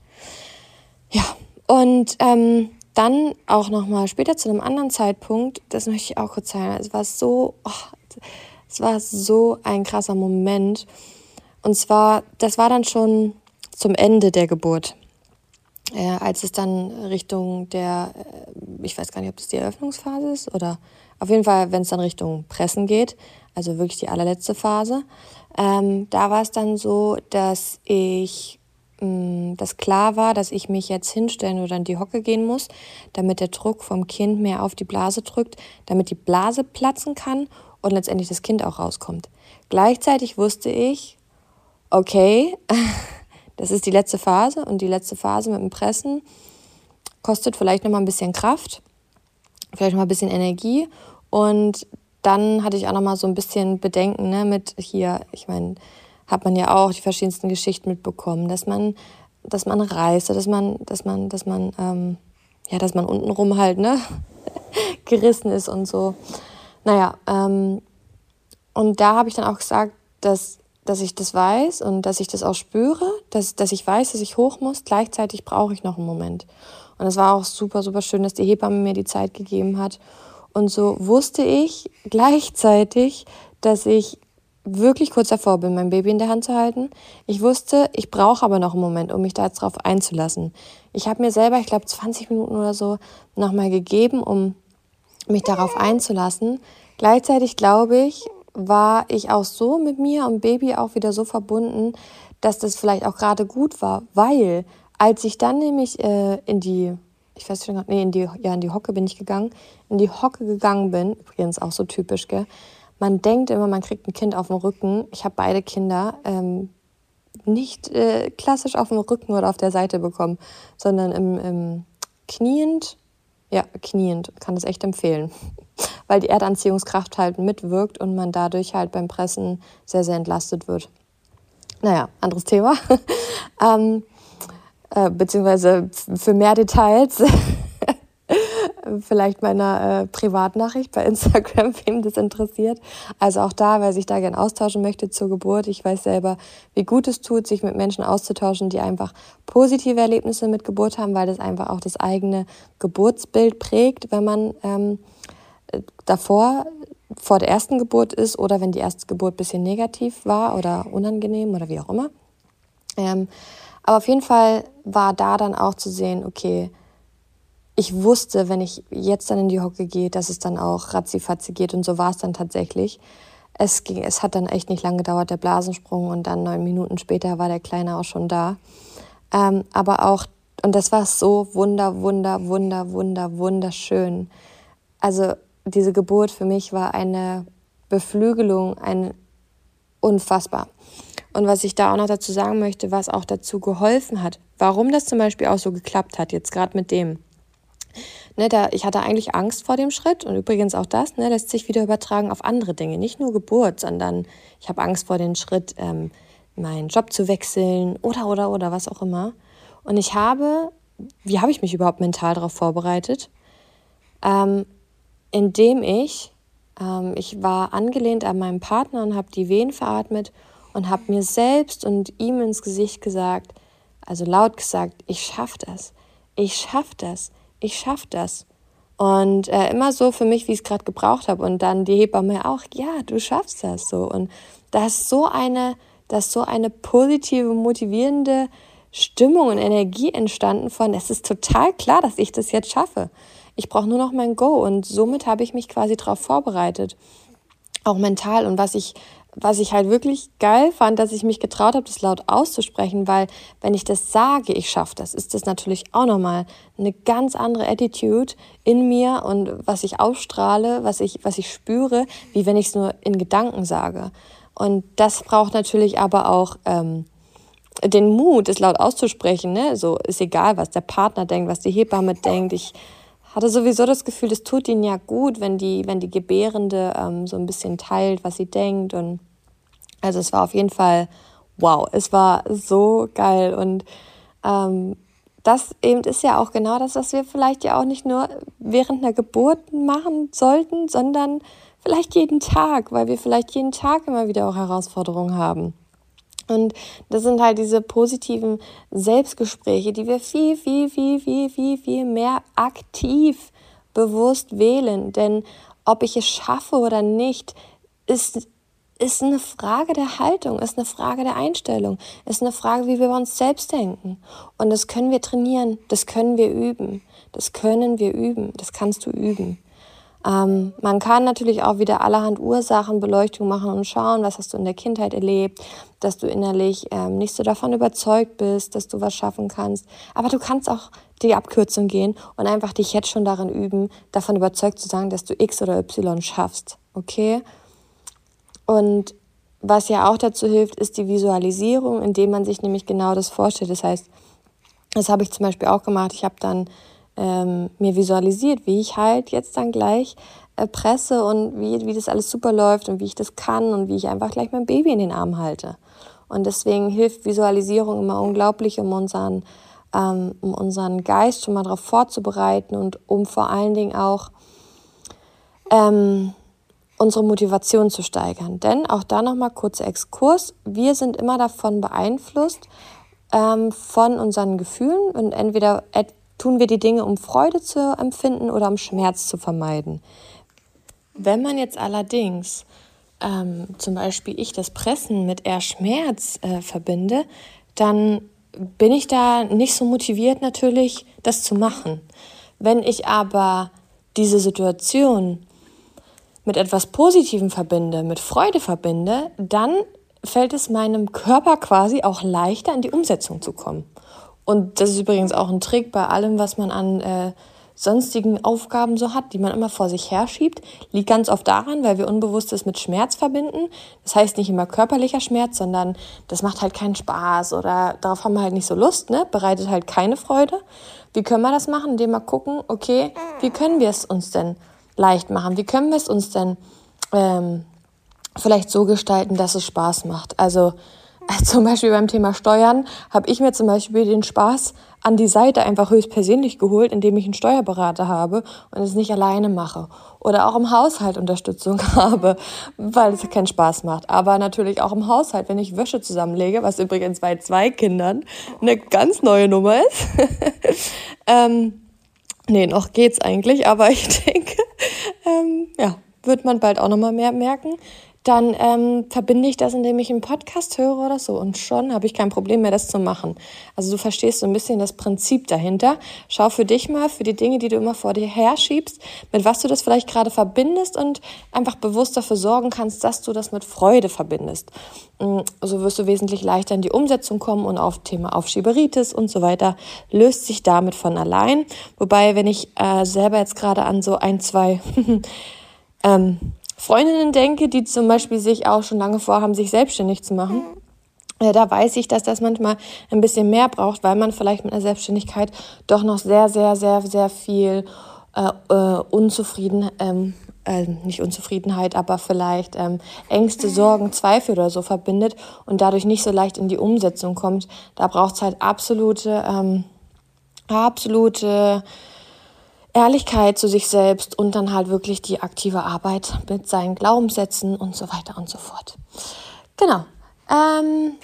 Ja, und ähm, dann auch nochmal später zu einem anderen Zeitpunkt, das möchte ich auch kurz teilen. Es war so, oh, es war so ein krasser Moment. Und zwar, das war dann schon zum Ende der Geburt. Äh, als es dann Richtung der, äh, ich weiß gar nicht, ob das die Eröffnungsphase ist oder auf jeden Fall, wenn es dann Richtung Pressen geht, also wirklich die allerletzte Phase, ähm, da war es dann so, dass ich mm, dass klar war, dass ich mich jetzt hinstellen oder in die Hocke gehen muss, damit der Druck vom Kind mehr auf die Blase drückt, damit die Blase platzen kann und letztendlich das Kind auch rauskommt. Gleichzeitig wusste ich, okay, [LAUGHS] das ist die letzte Phase und die letzte Phase mit dem Pressen kostet vielleicht noch mal ein bisschen Kraft vielleicht noch mal ein bisschen Energie. Und dann hatte ich auch noch mal so ein bisschen Bedenken ne, mit hier, ich meine, hat man ja auch die verschiedensten Geschichten mitbekommen, dass man, dass man reist, dass man, dass man, dass man, ähm, ja, dass man untenrum halt, ne, [LAUGHS] gerissen ist und so. Naja, ähm, und da habe ich dann auch gesagt, dass, dass ich das weiß und dass ich das auch spüre, dass, dass ich weiß, dass ich hoch muss. Gleichzeitig brauche ich noch einen Moment. Und es war auch super, super schön, dass die Hebamme mir die Zeit gegeben hat. Und so wusste ich gleichzeitig, dass ich wirklich kurz davor bin, mein Baby in der Hand zu halten. Ich wusste, ich brauche aber noch einen Moment, um mich da jetzt drauf einzulassen. Ich habe mir selber, ich glaube, 20 Minuten oder so nochmal gegeben, um mich darauf einzulassen. Gleichzeitig glaube ich, war ich auch so mit mir und Baby auch wieder so verbunden, dass das vielleicht auch gerade gut war, weil als ich dann nämlich äh, in die, ich weiß schon, nee, in die, ja, in die Hocke bin ich gegangen, in die Hocke gegangen bin, übrigens auch so typisch, gell? Man denkt immer, man kriegt ein Kind auf dem Rücken. Ich habe beide Kinder ähm, nicht äh, klassisch auf dem Rücken oder auf der Seite bekommen, sondern im, im kniend, ja, kniend, kann das echt empfehlen, weil die Erdanziehungskraft halt mitwirkt und man dadurch halt beim Pressen sehr, sehr entlastet wird. Naja, anderes Thema. [LAUGHS] ähm, äh, beziehungsweise für mehr Details [LAUGHS] vielleicht meiner äh, Privatnachricht bei Instagram, [LAUGHS] wem das interessiert. Also auch da, wer sich da gern austauschen möchte zur Geburt. Ich weiß selber, wie gut es tut, sich mit Menschen auszutauschen, die einfach positive Erlebnisse mit Geburt haben, weil das einfach auch das eigene Geburtsbild prägt, wenn man ähm, davor vor der ersten Geburt ist oder wenn die erste Geburt bisschen negativ war oder unangenehm oder wie auch immer. Ähm, aber auf jeden Fall war da dann auch zu sehen, okay, ich wusste, wenn ich jetzt dann in die Hocke gehe, dass es dann auch ratzifatzi geht und so war es dann tatsächlich. Es, ging, es hat dann echt nicht lange gedauert, der Blasensprung und dann neun Minuten später war der Kleine auch schon da. Ähm, aber auch, und das war so wunder, wunder, wunder, wunder, wunderschön. Also diese Geburt für mich war eine Beflügelung, ein unfassbar. Und was ich da auch noch dazu sagen möchte, was auch dazu geholfen hat, warum das zum Beispiel auch so geklappt hat, jetzt gerade mit dem. Ne, da, ich hatte eigentlich Angst vor dem Schritt und übrigens auch das ne, lässt sich wieder übertragen auf andere Dinge, nicht nur Geburt, sondern ich habe Angst vor dem Schritt, ähm, meinen Job zu wechseln oder, oder, oder, was auch immer. Und ich habe, wie habe ich mich überhaupt mental darauf vorbereitet? Ähm, indem ich, ähm, ich war angelehnt an meinen Partner und habe die Wehen veratmet und habe mir selbst und ihm ins Gesicht gesagt, also laut gesagt, ich schaff das, ich schaff das, ich schaff das. Und äh, immer so für mich, wie ich es gerade gebraucht habe. Und dann die Hebamme auch, ja, du schaffst das so. Und das ist so eine, das so eine positive, motivierende Stimmung und Energie entstanden von, es ist total klar, dass ich das jetzt schaffe. Ich brauche nur noch mein Go und somit habe ich mich quasi darauf vorbereitet. Auch mental. Und was ich was ich halt wirklich geil fand, dass ich mich getraut habe, das laut auszusprechen, weil wenn ich das sage, ich schaffe das, ist das natürlich auch nochmal eine ganz andere Attitude in mir und was ich ausstrahle, was ich, was ich spüre, wie wenn ich es nur in Gedanken sage. Und das braucht natürlich aber auch ähm, den Mut, es laut auszusprechen. Ne? So ist egal, was der Partner denkt, was die Hebamme denkt. Ich hatte sowieso das Gefühl, es tut ihnen ja gut, wenn die, wenn die Gebärende ähm, so ein bisschen teilt, was sie denkt. Und also es war auf jeden Fall wow, es war so geil. Und ähm, das eben ist ja auch genau das, was wir vielleicht ja auch nicht nur während einer Geburt machen sollten, sondern vielleicht jeden Tag, weil wir vielleicht jeden Tag immer wieder auch Herausforderungen haben. Und das sind halt diese positiven Selbstgespräche, die wir viel, viel, viel, viel, viel, viel mehr aktiv bewusst wählen. Denn ob ich es schaffe oder nicht, ist, ist eine Frage der Haltung, ist eine Frage der Einstellung, ist eine Frage, wie wir bei uns selbst denken. Und das können wir trainieren, das können wir üben, das können wir üben, das kannst du üben. Ähm, man kann natürlich auch wieder allerhand Ursachenbeleuchtung machen und schauen, was hast du in der Kindheit erlebt, dass du innerlich ähm, nicht so davon überzeugt bist, dass du was schaffen kannst. Aber du kannst auch die Abkürzung gehen und einfach dich jetzt schon darin üben, davon überzeugt zu sagen, dass du X oder Y schaffst. Okay? Und was ja auch dazu hilft, ist die Visualisierung, indem man sich nämlich genau das vorstellt. Das heißt, das habe ich zum Beispiel auch gemacht. Ich habe dann ähm, mir visualisiert, wie ich halt jetzt dann gleich äh, presse und wie, wie das alles super läuft und wie ich das kann und wie ich einfach gleich mein Baby in den Arm halte. Und deswegen hilft Visualisierung immer unglaublich, um unseren, ähm, um unseren Geist schon mal darauf vorzubereiten und um vor allen Dingen auch ähm, unsere Motivation zu steigern. Denn auch da nochmal kurzer Exkurs. Wir sind immer davon beeinflusst, ähm, von unseren Gefühlen und entweder tun wir die Dinge, um Freude zu empfinden oder um Schmerz zu vermeiden. Wenn man jetzt allerdings ähm, zum Beispiel ich das Pressen mit eher Schmerz äh, verbinde, dann bin ich da nicht so motiviert natürlich, das zu machen. Wenn ich aber diese Situation mit etwas Positivem verbinde, mit Freude verbinde, dann fällt es meinem Körper quasi auch leichter, in die Umsetzung zu kommen. Und das ist übrigens auch ein Trick bei allem, was man an äh, sonstigen Aufgaben so hat, die man immer vor sich herschiebt, liegt ganz oft daran, weil wir Unbewusstes mit Schmerz verbinden. Das heißt nicht immer körperlicher Schmerz, sondern das macht halt keinen Spaß oder darauf haben wir halt nicht so Lust, ne? bereitet halt keine Freude. Wie können wir das machen? Indem wir gucken, okay, wie können wir es uns denn leicht machen? Wie können wir es uns denn ähm, vielleicht so gestalten, dass es Spaß macht? Also zum Beispiel beim Thema Steuern habe ich mir zum Beispiel den Spaß an die Seite einfach höchstpersönlich geholt, indem ich einen Steuerberater habe und es nicht alleine mache. Oder auch im Haushalt Unterstützung [LAUGHS] habe, weil es keinen Spaß macht. Aber natürlich auch im Haushalt, wenn ich Wäsche zusammenlege, was übrigens bei zwei Kindern eine ganz neue Nummer ist. [LAUGHS] ähm, nee, noch geht's eigentlich, aber [LAUGHS] ich denke, ähm, ja, wird man bald auch nochmal mehr merken dann ähm, verbinde ich das, indem ich einen Podcast höre oder so. Und schon habe ich kein Problem mehr, das zu machen. Also du verstehst so ein bisschen das Prinzip dahinter. Schau für dich mal, für die Dinge, die du immer vor dir herschiebst, mit was du das vielleicht gerade verbindest und einfach bewusst dafür sorgen kannst, dass du das mit Freude verbindest. Mm, so wirst du wesentlich leichter in die Umsetzung kommen und auf Thema Aufschieberitis und so weiter löst sich damit von allein. Wobei, wenn ich äh, selber jetzt gerade an so ein, zwei [LAUGHS] ähm, Freundinnen denke, die zum Beispiel sich auch schon lange vorhaben, sich selbstständig zu machen, äh, da weiß ich, dass das manchmal ein bisschen mehr braucht, weil man vielleicht mit einer Selbstständigkeit doch noch sehr, sehr, sehr, sehr viel äh, äh, Unzufrieden, ähm, äh, nicht Unzufriedenheit, aber vielleicht ähm, Ängste, Sorgen, Zweifel oder so verbindet und dadurch nicht so leicht in die Umsetzung kommt. Da braucht es halt absolute, ähm, absolute Ehrlichkeit zu sich selbst und dann halt wirklich die aktive Arbeit mit seinen Glaubenssätzen und so weiter und so fort. Genau. Ähm,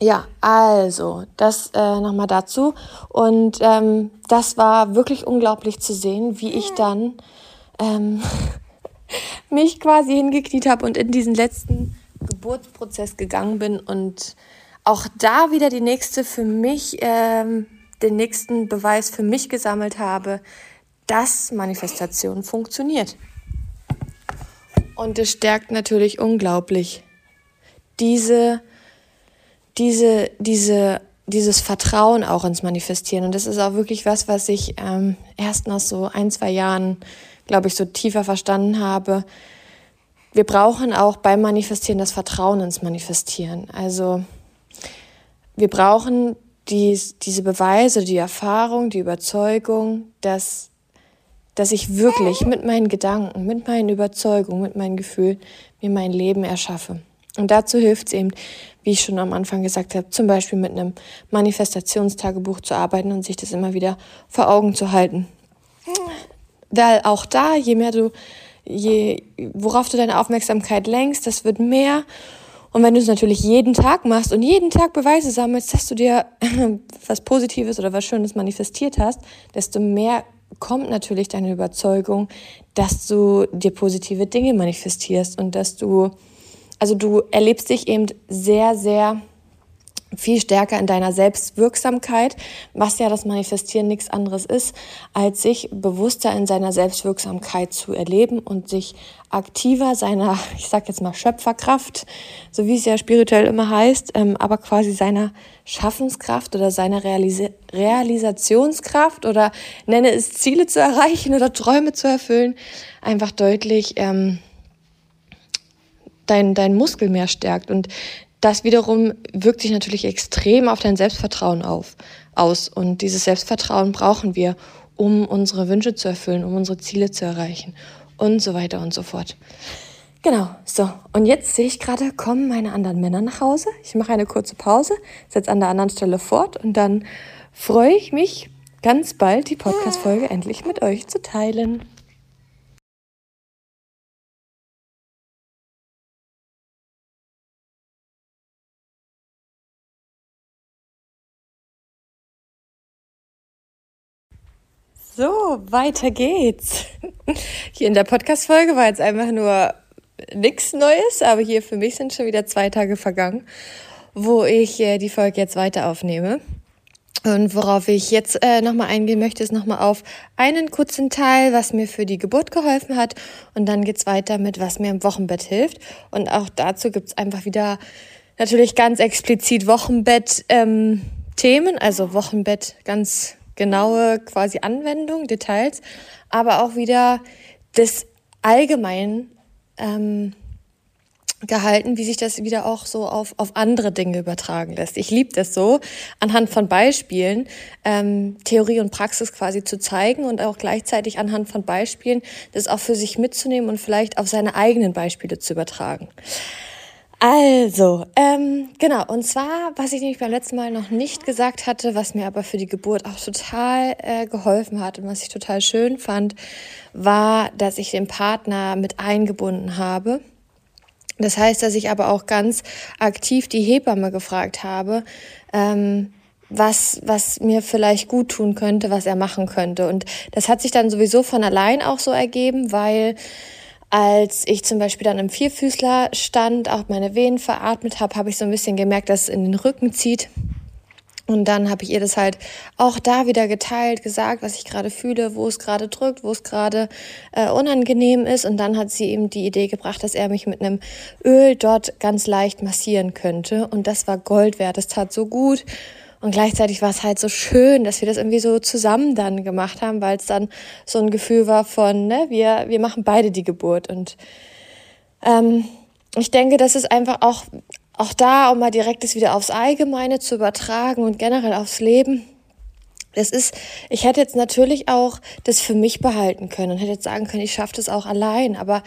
ja, also das äh, nochmal dazu. Und ähm, das war wirklich unglaublich zu sehen, wie ich dann ähm, [LAUGHS] mich quasi hingekniet habe und in diesen letzten Geburtsprozess gegangen bin und auch da wieder die nächste für mich, ähm, den nächsten Beweis für mich gesammelt habe, dass Manifestation funktioniert. Und es stärkt natürlich unglaublich diese, diese, diese, dieses Vertrauen auch ins Manifestieren. Und das ist auch wirklich was, was ich ähm, erst nach so ein, zwei Jahren, glaube ich, so tiefer verstanden habe. Wir brauchen auch beim Manifestieren das Vertrauen ins Manifestieren. Also wir brauchen die, diese Beweise, die Erfahrung, die Überzeugung, dass dass ich wirklich mit meinen Gedanken, mit meinen Überzeugungen, mit meinen Gefühlen mir mein Leben erschaffe. Und dazu hilft es eben, wie ich schon am Anfang gesagt habe, zum Beispiel mit einem Manifestationstagebuch zu arbeiten und sich das immer wieder vor Augen zu halten. Weil auch da, je mehr du, je, worauf du deine Aufmerksamkeit lenkst, das wird mehr. Und wenn du es natürlich jeden Tag machst und jeden Tag Beweise sammelst, dass du dir [LAUGHS] was Positives oder was Schönes manifestiert hast, desto mehr kommt natürlich deine Überzeugung, dass du dir positive Dinge manifestierst und dass du, also du erlebst dich eben sehr, sehr viel stärker in deiner Selbstwirksamkeit, was ja das Manifestieren nichts anderes ist, als sich bewusster in seiner Selbstwirksamkeit zu erleben und sich aktiver seiner, [LAUGHS] ich sag jetzt mal Schöpferkraft, so wie es ja spirituell immer heißt, ähm, aber quasi seiner Schaffenskraft oder seiner Realis Realisationskraft oder nenne es Ziele zu erreichen oder Träume zu erfüllen, einfach deutlich ähm, dein, dein Muskel mehr stärkt. Und das wiederum wirkt sich natürlich extrem auf dein Selbstvertrauen auf, aus. Und dieses Selbstvertrauen brauchen wir, um unsere Wünsche zu erfüllen, um unsere Ziele zu erreichen und so weiter und so fort. Genau, so. Und jetzt sehe ich gerade, kommen meine anderen Männer nach Hause. Ich mache eine kurze Pause, setze an der anderen Stelle fort und dann freue ich mich, ganz bald die Podcast-Folge endlich mit euch zu teilen. So, weiter geht's. [LAUGHS] Hier in der Podcast-Folge war jetzt einfach nur nichts Neues, aber hier für mich sind schon wieder zwei Tage vergangen, wo ich äh, die Folge jetzt weiter aufnehme. Und worauf ich jetzt äh, nochmal eingehen möchte, ist nochmal auf einen kurzen Teil, was mir für die Geburt geholfen hat. Und dann geht's weiter mit, was mir im Wochenbett hilft. Und auch dazu gibt's einfach wieder natürlich ganz explizit Wochenbett-Themen, ähm, also Wochenbett ganz genaue quasi Anwendung, Details, aber auch wieder das allgemein ähm, gehalten, wie sich das wieder auch so auf, auf andere Dinge übertragen lässt. Ich liebe das so, anhand von Beispielen ähm, Theorie und Praxis quasi zu zeigen und auch gleichzeitig anhand von Beispielen das auch für sich mitzunehmen und vielleicht auf seine eigenen Beispiele zu übertragen. Also, ähm, genau, und zwar, was ich nämlich beim letzten Mal noch nicht gesagt hatte, was mir aber für die Geburt auch total äh, geholfen hat und was ich total schön fand, war, dass ich den Partner mit eingebunden habe. Das heißt, dass ich aber auch ganz aktiv die Hebamme gefragt habe, ähm, was, was mir vielleicht gut tun könnte, was er machen könnte. Und das hat sich dann sowieso von allein auch so ergeben, weil als ich zum Beispiel dann im Vierfüßler stand, auch meine Venen veratmet habe, habe ich so ein bisschen gemerkt, dass es in den Rücken zieht. Und dann habe ich ihr das halt auch da wieder geteilt, gesagt, was ich gerade fühle, wo es gerade drückt, wo es gerade äh, unangenehm ist. Und dann hat sie eben die Idee gebracht, dass er mich mit einem Öl dort ganz leicht massieren könnte. Und das war Gold wert. Das tat so gut. Und gleichzeitig war es halt so schön, dass wir das irgendwie so zusammen dann gemacht haben, weil es dann so ein Gefühl war von, ne, wir, wir machen beide die Geburt. Und ähm, ich denke, das ist einfach auch, auch da, um mal direkt das wieder aufs Allgemeine zu übertragen und generell aufs Leben. Das ist, ich hätte jetzt natürlich auch das für mich behalten können und hätte jetzt sagen können, ich schaffe das auch allein. Aber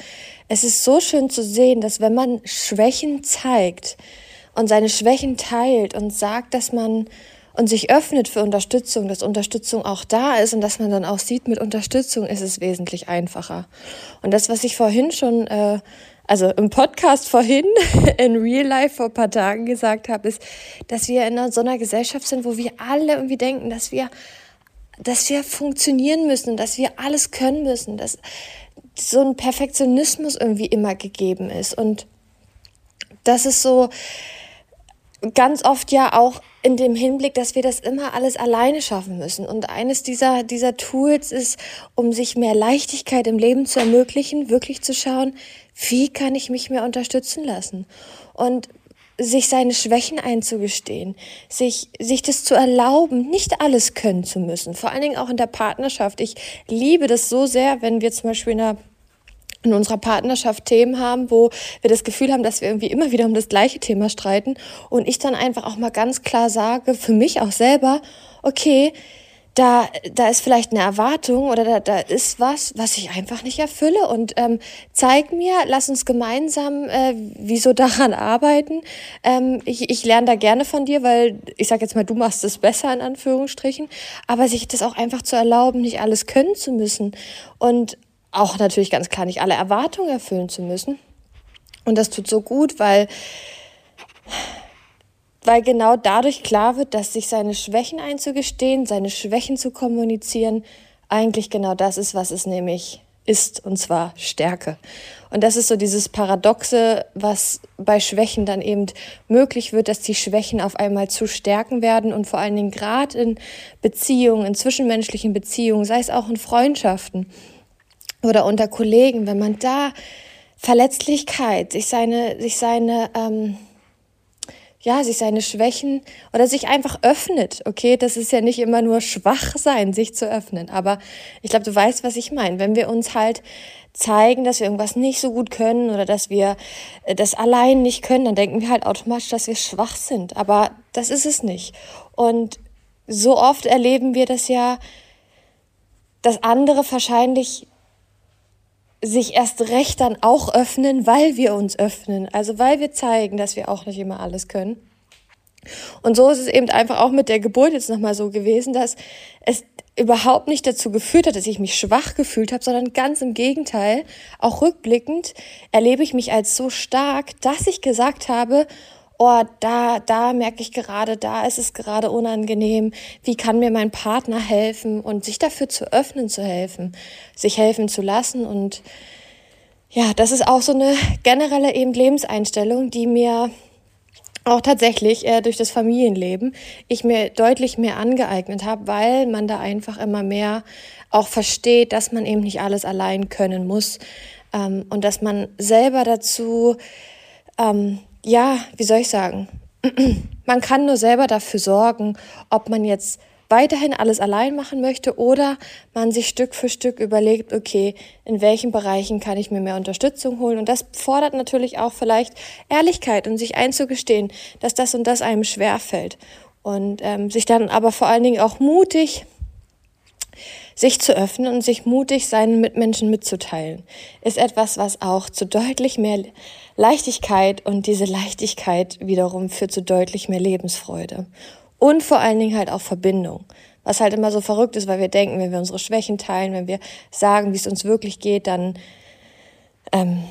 es ist so schön zu sehen, dass wenn man Schwächen zeigt, und seine Schwächen teilt und sagt, dass man und sich öffnet für Unterstützung, dass Unterstützung auch da ist und dass man dann auch sieht, mit Unterstützung ist es wesentlich einfacher. Und das, was ich vorhin schon, äh, also im Podcast vorhin, [LAUGHS] in Real Life vor ein paar Tagen gesagt habe, ist, dass wir in so einer Gesellschaft sind, wo wir alle irgendwie denken, dass wir, dass wir funktionieren müssen, dass wir alles können müssen, dass so ein Perfektionismus irgendwie immer gegeben ist. Und das ist so, ganz oft ja auch in dem Hinblick, dass wir das immer alles alleine schaffen müssen. Und eines dieser, dieser Tools ist, um sich mehr Leichtigkeit im Leben zu ermöglichen, wirklich zu schauen, wie kann ich mich mehr unterstützen lassen? Und sich seine Schwächen einzugestehen, sich, sich das zu erlauben, nicht alles können zu müssen. Vor allen Dingen auch in der Partnerschaft. Ich liebe das so sehr, wenn wir zum Beispiel in einer in unserer Partnerschaft Themen haben, wo wir das Gefühl haben, dass wir irgendwie immer wieder um das gleiche Thema streiten und ich dann einfach auch mal ganz klar sage, für mich auch selber, okay, da, da ist vielleicht eine Erwartung oder da, da ist was, was ich einfach nicht erfülle. Und ähm, zeig mir, lass uns gemeinsam äh, wieso [LAUGHS] daran arbeiten. Ähm, ich, ich lerne da gerne von dir, weil ich sage jetzt mal, du machst es besser in Anführungsstrichen. Aber sich das auch einfach zu erlauben, nicht alles können zu müssen. Und auch natürlich ganz klar nicht alle Erwartungen erfüllen zu müssen. Und das tut so gut, weil weil genau dadurch klar wird, dass sich seine Schwächen einzugestehen, seine Schwächen zu kommunizieren, eigentlich genau das ist, was es nämlich ist, und zwar Stärke. Und das ist so dieses Paradoxe, was bei Schwächen dann eben möglich wird, dass die Schwächen auf einmal zu Stärken werden und vor allen Dingen gerade in Beziehungen, in zwischenmenschlichen Beziehungen, sei es auch in Freundschaften oder unter Kollegen, wenn man da Verletzlichkeit, sich seine, sich seine, ähm, ja, sich seine Schwächen oder sich einfach öffnet. Okay, das ist ja nicht immer nur schwach sein, sich zu öffnen. Aber ich glaube, du weißt, was ich meine. Wenn wir uns halt zeigen, dass wir irgendwas nicht so gut können oder dass wir äh, das allein nicht können, dann denken wir halt automatisch, dass wir schwach sind. Aber das ist es nicht. Und so oft erleben wir das ja, dass andere wahrscheinlich sich erst recht dann auch öffnen, weil wir uns öffnen. Also weil wir zeigen, dass wir auch nicht immer alles können. Und so ist es eben einfach auch mit der Geburt jetzt nochmal so gewesen, dass es überhaupt nicht dazu geführt hat, dass ich mich schwach gefühlt habe, sondern ganz im Gegenteil. Auch rückblickend erlebe ich mich als so stark, dass ich gesagt habe, oh, da, da merke ich gerade, da ist es gerade unangenehm, wie kann mir mein Partner helfen und sich dafür zu öffnen zu helfen, sich helfen zu lassen? Und ja, das ist auch so eine generelle eben Lebenseinstellung, die mir auch tatsächlich äh, durch das Familienleben ich mir deutlich mehr angeeignet habe, weil man da einfach immer mehr auch versteht, dass man eben nicht alles allein können muss ähm, und dass man selber dazu ähm, ja, wie soll ich sagen, [CLEARS THROAT] man kann nur selber dafür sorgen, ob man jetzt weiterhin alles allein machen möchte oder man sich Stück für Stück überlegt, okay, in welchen Bereichen kann ich mir mehr Unterstützung holen. Und das fordert natürlich auch vielleicht Ehrlichkeit und sich einzugestehen, dass das und das einem schwerfällt. Und ähm, sich dann aber vor allen Dingen auch mutig sich zu öffnen und sich mutig seinen Mitmenschen mitzuteilen, ist etwas, was auch zu deutlich mehr Leichtigkeit und diese Leichtigkeit wiederum führt zu deutlich mehr Lebensfreude. Und vor allen Dingen halt auch Verbindung. Was halt immer so verrückt ist, weil wir denken, wenn wir unsere Schwächen teilen, wenn wir sagen, wie es uns wirklich geht, dann ähm,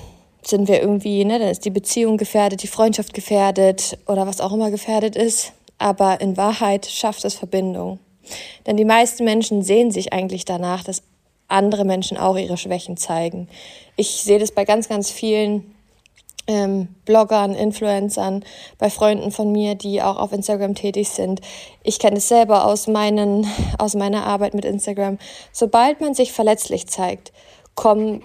sind wir irgendwie, ne, dann ist die Beziehung gefährdet, die Freundschaft gefährdet oder was auch immer gefährdet ist. Aber in Wahrheit schafft es Verbindung. Denn die meisten Menschen sehen sich eigentlich danach, dass andere Menschen auch ihre Schwächen zeigen. Ich sehe das bei ganz, ganz vielen ähm, Bloggern, Influencern, bei Freunden von mir, die auch auf Instagram tätig sind. Ich kenne es selber aus, meinen, aus meiner Arbeit mit Instagram. Sobald man sich verletzlich zeigt, kommen,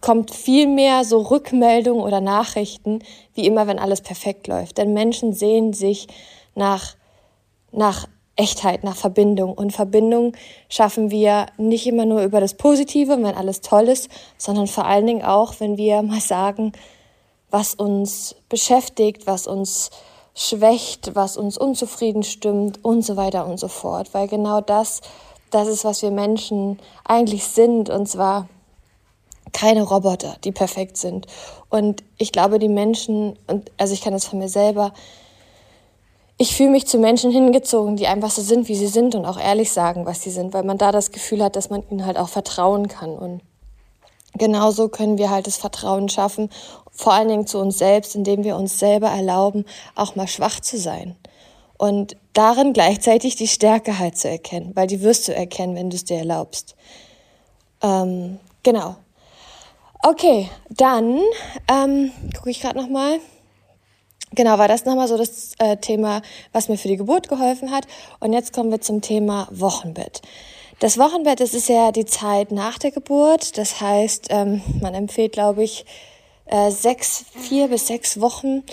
kommt viel mehr so Rückmeldungen oder Nachrichten, wie immer, wenn alles perfekt läuft. Denn Menschen sehen sich nach, nach Echtheit, nach Verbindung. Und Verbindung schaffen wir nicht immer nur über das Positive, wenn alles toll ist, sondern vor allen Dingen auch, wenn wir mal sagen, was uns beschäftigt, was uns schwächt, was uns unzufrieden stimmt und so weiter und so fort. Weil genau das, das ist, was wir Menschen eigentlich sind. Und zwar keine Roboter, die perfekt sind. Und ich glaube, die Menschen, und also ich kann das von mir selber, ich fühle mich zu Menschen hingezogen, die einfach so sind, wie sie sind und auch ehrlich sagen, was sie sind, weil man da das Gefühl hat, dass man ihnen halt auch vertrauen kann. Und genauso können wir halt das Vertrauen schaffen, vor allen Dingen zu uns selbst, indem wir uns selber erlauben, auch mal schwach zu sein. Und darin gleichzeitig die Stärke halt zu erkennen, weil die wirst du erkennen, wenn du es dir erlaubst. Ähm, genau. Okay, dann ähm, gucke ich gerade noch mal Genau, war das nochmal so das äh, Thema, was mir für die Geburt geholfen hat. Und jetzt kommen wir zum Thema Wochenbett. Das Wochenbett, das ist ja die Zeit nach der Geburt. Das heißt, ähm, man empfiehlt, glaube ich, äh, sechs, vier bis sechs Wochen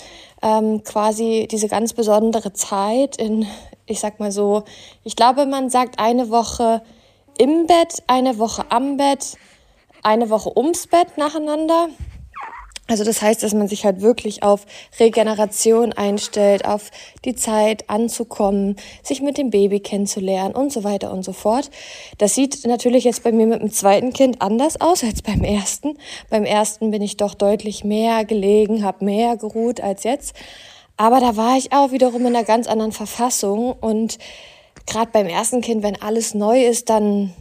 ähm, quasi diese ganz besondere Zeit in, ich sag mal so, ich glaube, man sagt eine Woche im Bett, eine Woche am Bett, eine Woche ums Bett nacheinander. Also das heißt, dass man sich halt wirklich auf Regeneration einstellt, auf die Zeit anzukommen, sich mit dem Baby kennenzulernen und so weiter und so fort. Das sieht natürlich jetzt bei mir mit dem zweiten Kind anders aus als beim ersten. Beim ersten bin ich doch deutlich mehr gelegen, habe mehr geruht als jetzt. Aber da war ich auch wiederum in einer ganz anderen Verfassung und gerade beim ersten Kind, wenn alles neu ist, dann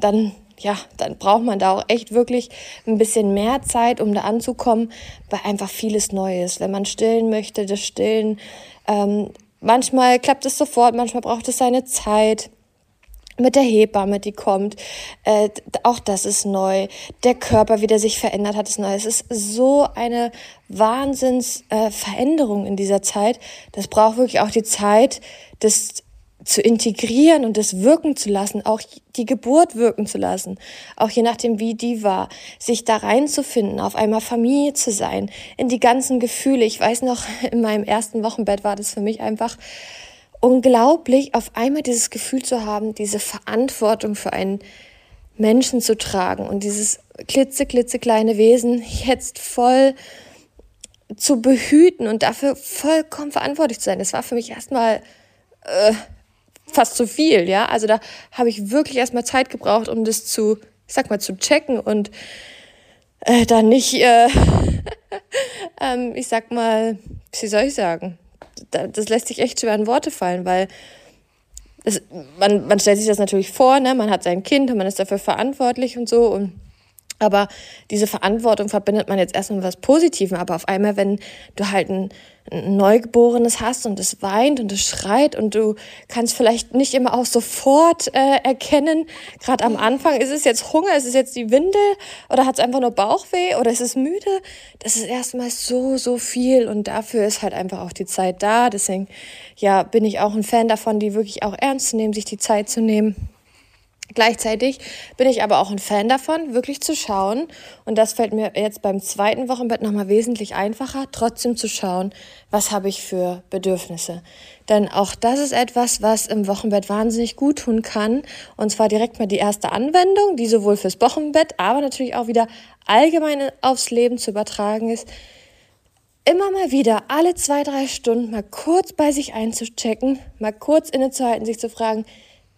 dann ja, dann braucht man da auch echt wirklich ein bisschen mehr Zeit, um da anzukommen, weil einfach vieles Neues. Wenn man stillen möchte, das Stillen, ähm, manchmal klappt es sofort, manchmal braucht es seine Zeit. Mit der Hebamme, die kommt, äh, auch das ist neu. Der Körper, wie der sich verändert hat, ist neu. Es ist so eine Wahnsinnsveränderung äh, in dieser Zeit. Das braucht wirklich auch die Zeit des zu integrieren und es wirken zu lassen, auch die Geburt wirken zu lassen, auch je nachdem, wie die war, sich da reinzufinden, auf einmal Familie zu sein, in die ganzen Gefühle. Ich weiß noch, [LAUGHS] in meinem ersten Wochenbett war das für mich einfach unglaublich, auf einmal dieses Gefühl zu haben, diese Verantwortung für einen Menschen zu tragen und dieses klitze, klitzekleine Wesen jetzt voll zu behüten und dafür vollkommen verantwortlich zu sein. Das war für mich erstmal äh, fast zu viel, ja. Also da habe ich wirklich erstmal Zeit gebraucht, um das zu, ich sag mal, zu checken und äh, dann nicht, äh, [LAUGHS] ähm, ich sag mal, wie soll ich sagen? Das lässt sich echt schwer in Worte fallen, weil das, man, man stellt sich das natürlich vor, ne? man hat sein Kind und man ist dafür verantwortlich und so und aber diese Verantwortung verbindet man jetzt erstmal mit was Positivem. Aber auf einmal, wenn du halt ein, Neugeborenes hast und es weint und es schreit und du kannst vielleicht nicht immer auch sofort äh, erkennen, gerade am Anfang, ist es jetzt Hunger, ist es jetzt die Windel oder hat es einfach nur Bauchweh oder ist es müde? Das ist erstmal so, so viel und dafür ist halt einfach auch die Zeit da. Deswegen, ja, bin ich auch ein Fan davon, die wirklich auch ernst zu nehmen, sich die Zeit zu nehmen. Gleichzeitig bin ich aber auch ein Fan davon, wirklich zu schauen. Und das fällt mir jetzt beim zweiten Wochenbett nochmal wesentlich einfacher, trotzdem zu schauen, was habe ich für Bedürfnisse. Denn auch das ist etwas, was im Wochenbett wahnsinnig gut tun kann. Und zwar direkt mal die erste Anwendung, die sowohl fürs Wochenbett, aber natürlich auch wieder allgemein aufs Leben zu übertragen ist. Immer mal wieder, alle zwei, drei Stunden mal kurz bei sich einzuchecken, mal kurz innezuhalten, sich zu fragen,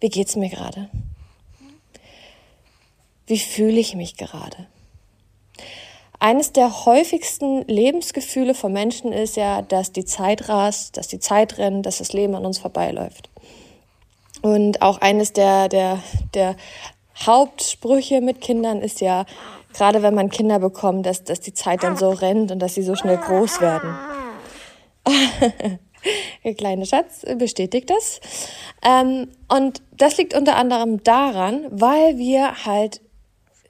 wie geht's mir gerade? Wie fühle ich mich gerade? Eines der häufigsten Lebensgefühle von Menschen ist ja, dass die Zeit rast, dass die Zeit rennt, dass das Leben an uns vorbeiläuft. Und auch eines der, der, der Hauptsprüche mit Kindern ist ja, gerade wenn man Kinder bekommt, dass, dass die Zeit dann so rennt und dass sie so schnell groß werden. [LAUGHS] Der kleine Schatz bestätigt das. Ähm, und das liegt unter anderem daran, weil wir halt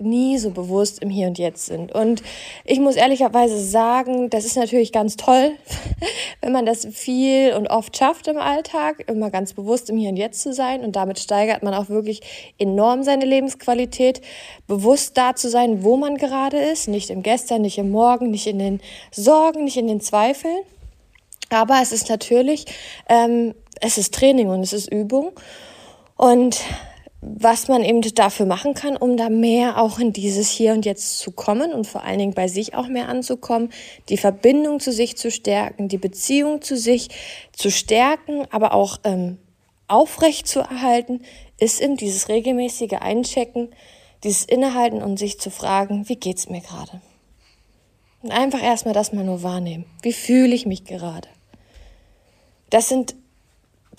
nie so bewusst im Hier und Jetzt sind. Und ich muss ehrlicherweise sagen, das ist natürlich ganz toll, [LAUGHS] wenn man das viel und oft schafft im Alltag, immer ganz bewusst im Hier und Jetzt zu sein. Und damit steigert man auch wirklich enorm seine Lebensqualität, bewusst da zu sein, wo man gerade ist, nicht im Gestern, nicht im Morgen, nicht in den Sorgen, nicht in den Zweifeln. Aber es ist natürlich, ähm, es ist Training und es ist Übung. Und was man eben dafür machen kann, um da mehr auch in dieses Hier und Jetzt zu kommen und vor allen Dingen bei sich auch mehr anzukommen, die Verbindung zu sich zu stärken, die Beziehung zu sich zu stärken, aber auch ähm, aufrecht zu erhalten, ist eben dieses regelmäßige Einchecken, dieses Innehalten und sich zu fragen, wie geht's mir gerade? Und einfach erstmal das mal nur wahrnehmen. Wie fühle ich mich gerade? Das sind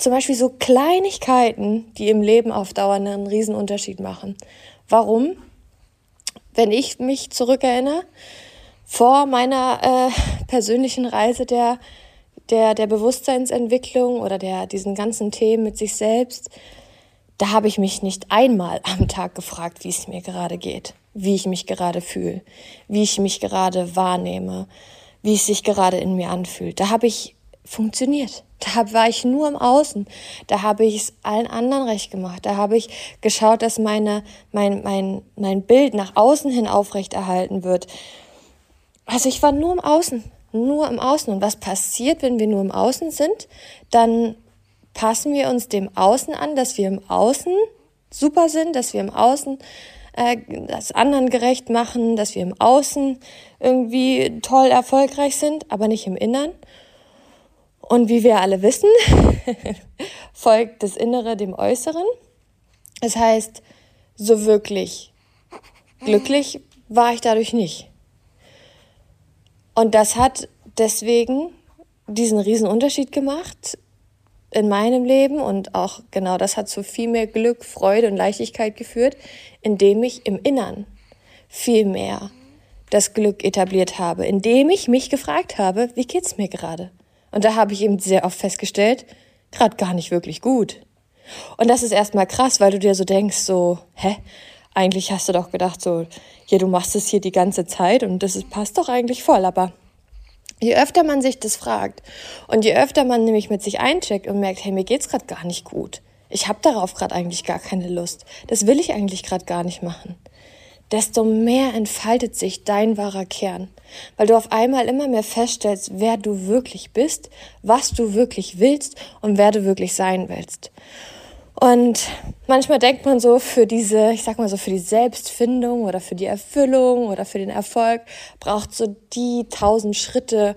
zum Beispiel so Kleinigkeiten, die im Leben auf Dauer einen Riesenunterschied machen. Warum? Wenn ich mich zurückerinnere, vor meiner äh, persönlichen Reise der, der, der Bewusstseinsentwicklung oder der, diesen ganzen Themen mit sich selbst, da habe ich mich nicht einmal am Tag gefragt, wie es mir gerade geht, wie ich mich gerade fühle, wie ich mich gerade wahrnehme, wie es sich gerade in mir anfühlt. Da habe ich funktioniert. Da war ich nur im Außen. Da habe ich es allen anderen recht gemacht. Da habe ich geschaut, dass meine, mein, mein, mein Bild nach außen hin aufrechterhalten wird. Also ich war nur im Außen, nur im Außen. Und was passiert, wenn wir nur im Außen sind? Dann passen wir uns dem Außen an, dass wir im Außen super sind, dass wir im Außen äh, das anderen gerecht machen, dass wir im Außen irgendwie toll erfolgreich sind, aber nicht im Innern. Und wie wir alle wissen, [LAUGHS] folgt das Innere dem Äußeren. Das heißt, so wirklich glücklich war ich dadurch nicht. Und das hat deswegen diesen riesen Unterschied gemacht in meinem Leben und auch genau das hat zu viel mehr Glück, Freude und Leichtigkeit geführt, indem ich im Innern viel mehr das Glück etabliert habe, indem ich mich gefragt habe, wie geht's mir gerade? Und da habe ich eben sehr oft festgestellt, gerade gar nicht wirklich gut. Und das ist erstmal krass, weil du dir so denkst, so, hä? Eigentlich hast du doch gedacht, so, ja, du machst es hier die ganze Zeit und das ist, passt doch eigentlich voll. Aber je öfter man sich das fragt und je öfter man nämlich mit sich eincheckt und merkt, hey, mir geht's gerade gar nicht gut. Ich habe darauf gerade eigentlich gar keine Lust. Das will ich eigentlich gerade gar nicht machen desto mehr entfaltet sich dein wahrer Kern, weil du auf einmal immer mehr feststellst, wer du wirklich bist, was du wirklich willst und wer du wirklich sein willst. Und manchmal denkt man so, für diese, ich sag mal so, für die Selbstfindung oder für die Erfüllung oder für den Erfolg braucht so die tausend Schritte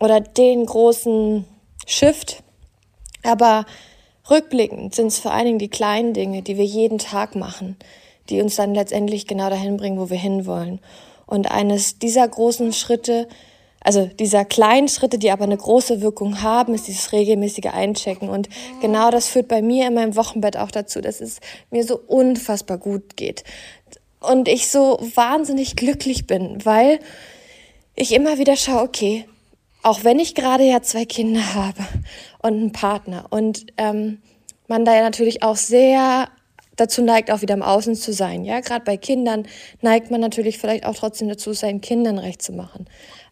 oder den großen Shift. Aber rückblickend sind es vor allen Dingen die kleinen Dinge, die wir jeden Tag machen, die uns dann letztendlich genau dahin bringen, wo wir hinwollen. Und eines dieser großen Schritte, also dieser kleinen Schritte, die aber eine große Wirkung haben, ist dieses regelmäßige Einchecken. Und genau das führt bei mir in meinem Wochenbett auch dazu, dass es mir so unfassbar gut geht. Und ich so wahnsinnig glücklich bin, weil ich immer wieder schaue, okay, auch wenn ich gerade ja zwei Kinder [LAUGHS] habe und einen Partner und ähm, man da ja natürlich auch sehr dazu neigt, auch wieder im Außen zu sein. Ja, gerade bei Kindern neigt man natürlich vielleicht auch trotzdem dazu, seinen Kindern recht zu machen.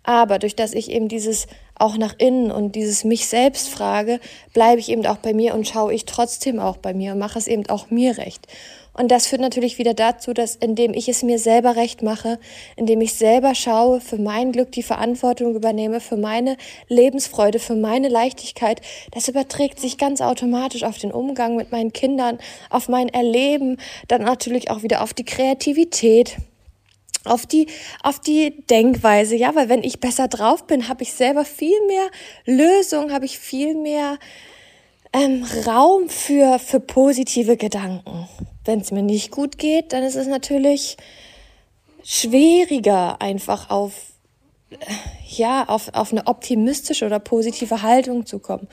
Aber durch das ich eben dieses auch nach innen und dieses mich selbst frage, bleibe ich eben auch bei mir und schaue ich trotzdem auch bei mir und mache es eben auch mir recht. Und das führt natürlich wieder dazu, dass indem ich es mir selber recht mache, indem ich selber schaue, für mein Glück die Verantwortung übernehme, für meine Lebensfreude, für meine Leichtigkeit, das überträgt sich ganz automatisch auf den Umgang mit meinen Kindern, auf mein Erleben, dann natürlich auch wieder auf die Kreativität auf die, auf die Denkweise, ja, weil wenn ich besser drauf bin, habe ich selber viel mehr Lösung, habe ich viel mehr ähm, Raum für, für positive Gedanken. Wenn es mir nicht gut geht, dann ist es natürlich schwieriger, einfach auf, äh, ja, auf, auf eine optimistische oder positive Haltung zu kommen.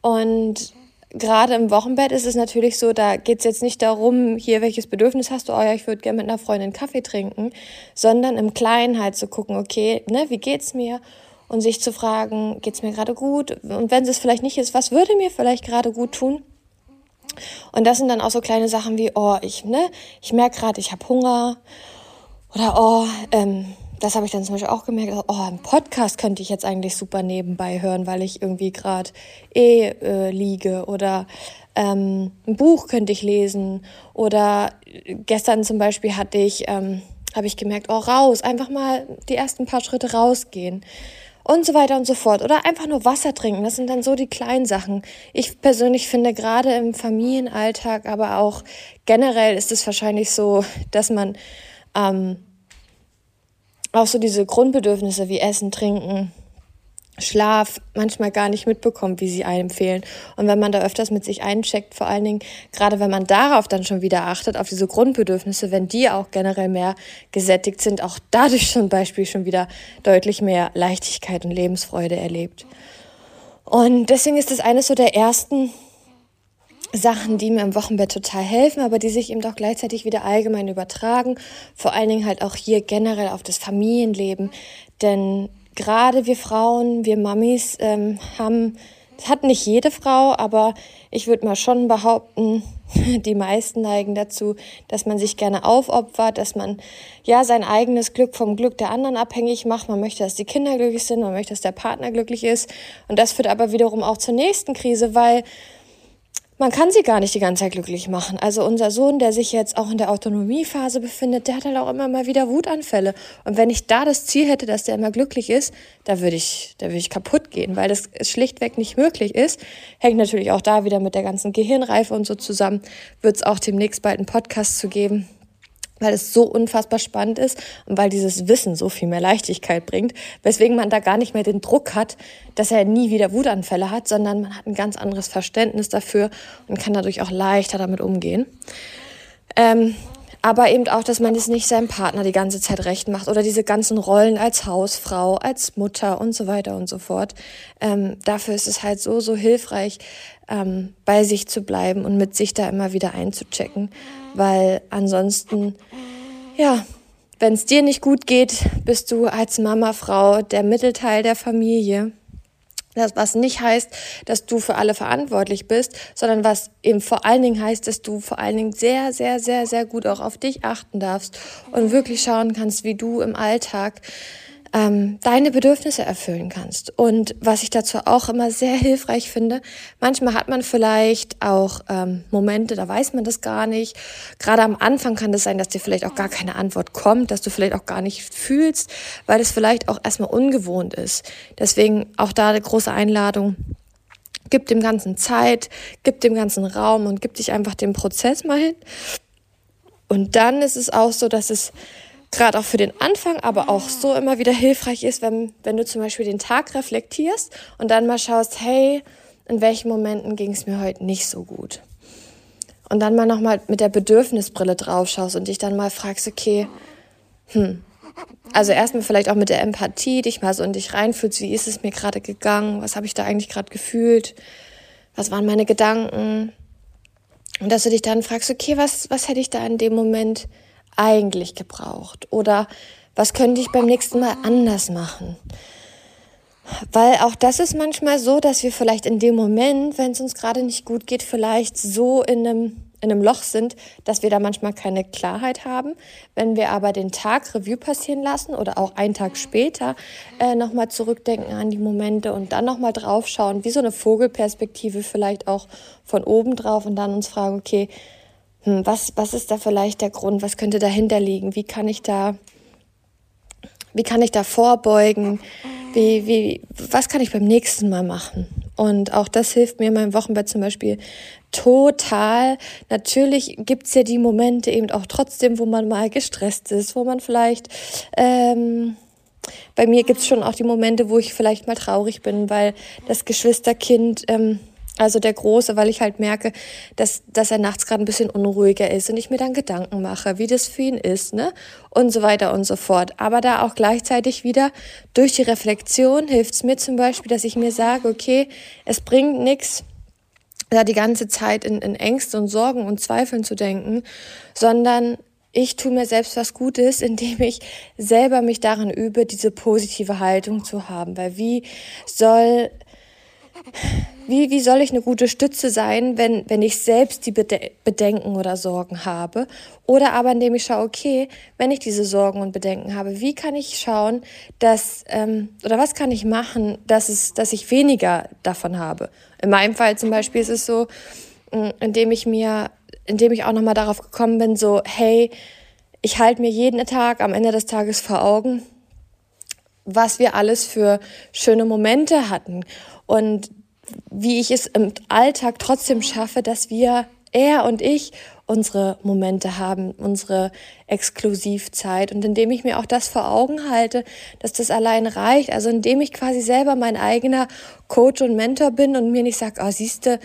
Und gerade im Wochenbett ist es natürlich so, da geht es jetzt nicht darum, hier welches Bedürfnis hast du, oh ja, ich würde gerne mit einer Freundin Kaffee trinken, sondern im Kleinen halt zu gucken, okay, ne, wie geht's mir? Und sich zu fragen, geht's mir gerade gut? Und wenn es vielleicht nicht ist, was würde mir vielleicht gerade gut tun? Und das sind dann auch so kleine Sachen wie, oh, ich, ne, ich merke gerade, ich habe Hunger. Oder oh, ähm, das habe ich dann zum Beispiel auch gemerkt, oh, ein Podcast könnte ich jetzt eigentlich super nebenbei hören, weil ich irgendwie gerade eh äh, liege. Oder ähm, ein Buch könnte ich lesen. Oder gestern zum Beispiel hatte ich, ähm, habe ich gemerkt, oh, raus, einfach mal die ersten paar Schritte rausgehen und so weiter und so fort. Oder einfach nur Wasser trinken. Das sind dann so die kleinen Sachen. Ich persönlich finde gerade im Familienalltag, aber auch generell ist es wahrscheinlich so, dass man ähm, auch so diese Grundbedürfnisse wie Essen, Trinken, Schlaf manchmal gar nicht mitbekommt, wie sie einem fehlen. Und wenn man da öfters mit sich eincheckt, vor allen Dingen, gerade wenn man darauf dann schon wieder achtet, auf diese Grundbedürfnisse, wenn die auch generell mehr gesättigt sind, auch dadurch zum Beispiel schon wieder deutlich mehr Leichtigkeit und Lebensfreude erlebt. Und deswegen ist das eines so der ersten Sachen, die mir im Wochenbett total helfen, aber die sich eben doch gleichzeitig wieder allgemein übertragen. Vor allen Dingen halt auch hier generell auf das Familienleben. Denn gerade wir Frauen, wir Mamis ähm, haben Das hat nicht jede Frau, aber ich würde mal schon behaupten, [LAUGHS] die meisten neigen dazu, dass man sich gerne aufopfert, dass man ja sein eigenes Glück vom Glück der anderen abhängig macht. Man möchte, dass die Kinder glücklich sind, man möchte, dass der Partner glücklich ist. Und das führt aber wiederum auch zur nächsten Krise, weil man kann sie gar nicht die ganze Zeit glücklich machen. Also unser Sohn, der sich jetzt auch in der Autonomiephase befindet, der hat halt auch immer mal wieder Wutanfälle. Und wenn ich da das Ziel hätte, dass der immer glücklich ist, da würde ich, da würde ich kaputt gehen, weil das schlichtweg nicht möglich ist. Hängt natürlich auch da wieder mit der ganzen Gehirnreife und so zusammen. Wird es auch demnächst bald einen Podcast zu geben weil es so unfassbar spannend ist und weil dieses Wissen so viel mehr Leichtigkeit bringt, weswegen man da gar nicht mehr den Druck hat, dass er nie wieder Wutanfälle hat, sondern man hat ein ganz anderes Verständnis dafür und kann dadurch auch leichter damit umgehen. Ähm, aber eben auch, dass man es nicht seinem Partner die ganze Zeit recht macht oder diese ganzen Rollen als Hausfrau, als Mutter und so weiter und so fort. Ähm, dafür ist es halt so, so hilfreich, ähm, bei sich zu bleiben und mit sich da immer wieder einzuchecken, weil ansonsten, ja, wenn es dir nicht gut geht, bist du als Mama, Frau der Mittelteil der Familie. Das, was nicht heißt, dass du für alle verantwortlich bist, sondern was eben vor allen Dingen heißt, dass du vor allen Dingen sehr, sehr, sehr, sehr gut auch auf dich achten darfst und wirklich schauen kannst, wie du im Alltag ähm, deine Bedürfnisse erfüllen kannst. Und was ich dazu auch immer sehr hilfreich finde, manchmal hat man vielleicht auch ähm, Momente, da weiß man das gar nicht. Gerade am Anfang kann es das sein, dass dir vielleicht auch gar keine Antwort kommt, dass du vielleicht auch gar nicht fühlst, weil es vielleicht auch erstmal ungewohnt ist. Deswegen auch da eine große Einladung. Gib dem Ganzen Zeit, gib dem Ganzen Raum und gib dich einfach dem Prozess mal hin. Und dann ist es auch so, dass es gerade auch für den Anfang, aber auch so immer wieder hilfreich ist, wenn, wenn du zum Beispiel den Tag reflektierst und dann mal schaust, hey, in welchen Momenten ging es mir heute nicht so gut. Und dann mal nochmal mit der Bedürfnisbrille drauf schaust und dich dann mal fragst, okay, hm, also erstmal vielleicht auch mit der Empathie, dich mal so in dich reinfühlst, wie ist es mir gerade gegangen, was habe ich da eigentlich gerade gefühlt, was waren meine Gedanken. Und dass du dich dann fragst, okay, was, was hätte ich da in dem Moment eigentlich gebraucht? Oder was könnte ich beim nächsten Mal anders machen? Weil auch das ist manchmal so, dass wir vielleicht in dem Moment, wenn es uns gerade nicht gut geht, vielleicht so in einem, in einem Loch sind, dass wir da manchmal keine Klarheit haben. Wenn wir aber den Tag Revue passieren lassen oder auch einen Tag später äh, nochmal zurückdenken an die Momente und dann nochmal draufschauen, wie so eine Vogelperspektive vielleicht auch von oben drauf und dann uns fragen, okay, was, was ist da vielleicht der Grund, was könnte dahinter liegen, wie kann ich da, wie kann ich da vorbeugen, wie, wie, was kann ich beim nächsten Mal machen? Und auch das hilft mir in meinem Wochenbett zum Beispiel total. Natürlich gibt's ja die Momente eben auch trotzdem, wo man mal gestresst ist, wo man vielleicht, ähm, bei mir gibt's schon auch die Momente, wo ich vielleicht mal traurig bin, weil das Geschwisterkind ähm, also der Große, weil ich halt merke, dass, dass er nachts gerade ein bisschen unruhiger ist und ich mir dann Gedanken mache, wie das für ihn ist, ne? Und so weiter und so fort. Aber da auch gleichzeitig wieder durch die Reflexion hilft es mir zum Beispiel, dass ich mir sage, okay, es bringt nichts, da die ganze Zeit in, in Ängste und Sorgen und Zweifeln zu denken, sondern ich tue mir selbst was Gutes, [LAUGHS] indem ich selber mich daran übe, diese positive Haltung zu haben. Weil wie soll wie, wie soll ich eine gute Stütze sein, wenn, wenn ich selbst die Bedenken oder Sorgen habe? Oder aber indem ich schaue, okay, wenn ich diese Sorgen und Bedenken habe, wie kann ich schauen, dass, ähm, oder was kann ich machen, dass, es, dass ich weniger davon habe? In meinem Fall zum Beispiel ist es so, mm, indem ich mir, indem ich auch nochmal darauf gekommen bin, so, hey, ich halte mir jeden Tag am Ende des Tages vor Augen, was wir alles für schöne Momente hatten und wie ich es im Alltag trotzdem schaffe, dass wir, er und ich, unsere Momente haben, unsere Exklusivzeit. Und indem ich mir auch das vor Augen halte, dass das allein reicht, also indem ich quasi selber mein eigener Coach und Mentor bin und mir nicht sage, oh, siehste,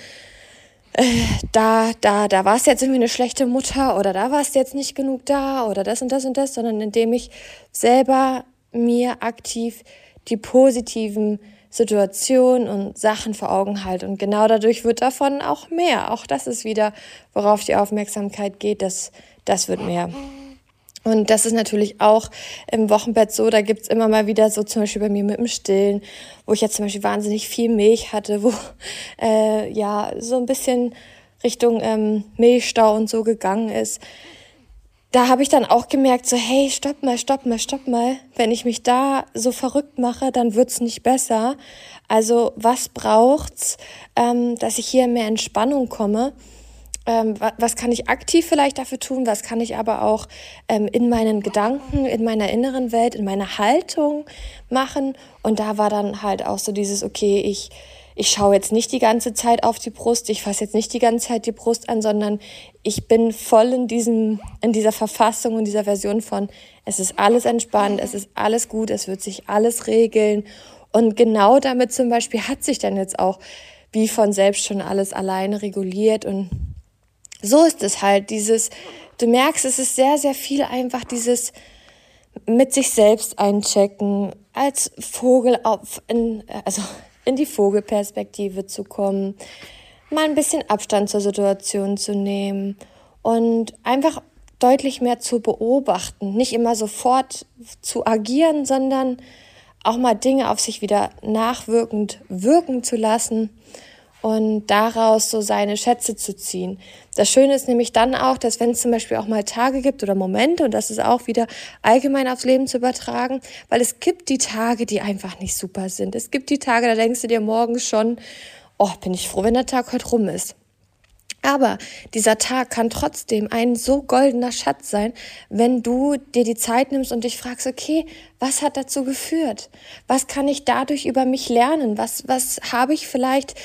äh, da, da, da war es jetzt irgendwie eine schlechte Mutter oder da war es jetzt nicht genug da oder das und das und das, sondern indem ich selber mir aktiv die positiven Situationen und Sachen vor Augen halte. Und genau dadurch wird davon auch mehr. Auch das ist wieder, worauf die Aufmerksamkeit geht, das, das wird mehr. Und das ist natürlich auch im Wochenbett so, da gibt's immer mal wieder so zum Beispiel bei mir mit dem Stillen, wo ich jetzt zum Beispiel wahnsinnig viel Milch hatte, wo [LAUGHS] äh, ja so ein bisschen Richtung ähm, Milchstau und so gegangen ist. Da habe ich dann auch gemerkt, so hey, stopp mal, stopp mal, stopp mal. Wenn ich mich da so verrückt mache, dann wird's nicht besser. Also was braucht's, ähm, dass ich hier mehr Entspannung komme? ähm, was kann ich aktiv vielleicht dafür tun, was kann ich aber auch ähm, in meinen Gedanken, in meiner inneren Welt, in meiner Haltung machen. Und da war dann halt auch so dieses, okay, ich, ich schaue jetzt nicht die ganze Zeit auf die Brust, ich fasse jetzt nicht die ganze Zeit die Brust an, sondern ich bin voll in diesem, in dieser Verfassung und dieser Version von, es ist alles entspannt, es ist alles gut, es wird sich alles regeln. Und genau damit zum Beispiel hat sich dann jetzt auch wie von selbst schon alles alleine reguliert und so ist es halt, dieses, du merkst, es ist sehr, sehr viel einfach dieses mit sich selbst einchecken, als Vogel auf, in, also in die Vogelperspektive zu kommen, mal ein bisschen Abstand zur Situation zu nehmen und einfach deutlich mehr zu beobachten, nicht immer sofort zu agieren, sondern auch mal Dinge auf sich wieder nachwirkend wirken zu lassen und daraus so seine Schätze zu ziehen. Das Schöne ist nämlich dann auch, dass wenn es zum Beispiel auch mal Tage gibt oder Momente, und das ist auch wieder allgemein aufs Leben zu übertragen, weil es gibt die Tage, die einfach nicht super sind. Es gibt die Tage, da denkst du dir morgens schon, oh, bin ich froh, wenn der Tag heute rum ist. Aber dieser Tag kann trotzdem ein so goldener Schatz sein, wenn du dir die Zeit nimmst und dich fragst, okay, was hat dazu geführt? Was kann ich dadurch über mich lernen? Was, was habe ich vielleicht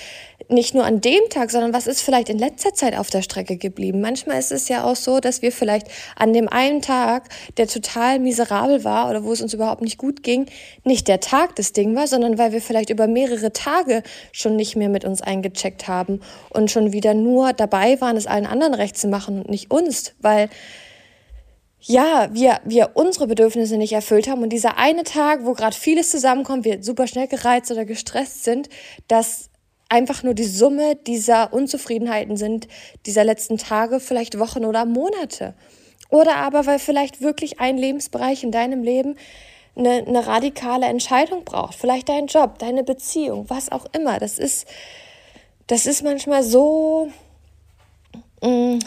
nicht nur an dem Tag, sondern was ist vielleicht in letzter Zeit auf der Strecke geblieben? Manchmal ist es ja auch so, dass wir vielleicht an dem einen Tag, der total miserabel war oder wo es uns überhaupt nicht gut ging, nicht der Tag das Ding war, sondern weil wir vielleicht über mehrere Tage schon nicht mehr mit uns eingecheckt haben und schon wieder nur dabei waren, es allen anderen recht zu machen und nicht uns, weil ja, wir, wir unsere Bedürfnisse nicht erfüllt haben und dieser eine Tag, wo gerade vieles zusammenkommt, wir super schnell gereizt oder gestresst sind, dass einfach nur die Summe dieser Unzufriedenheiten sind, dieser letzten Tage, vielleicht Wochen oder Monate. Oder aber weil vielleicht wirklich ein Lebensbereich in deinem Leben eine, eine radikale Entscheidung braucht. Vielleicht dein Job, deine Beziehung, was auch immer. Das ist, das ist manchmal so mm,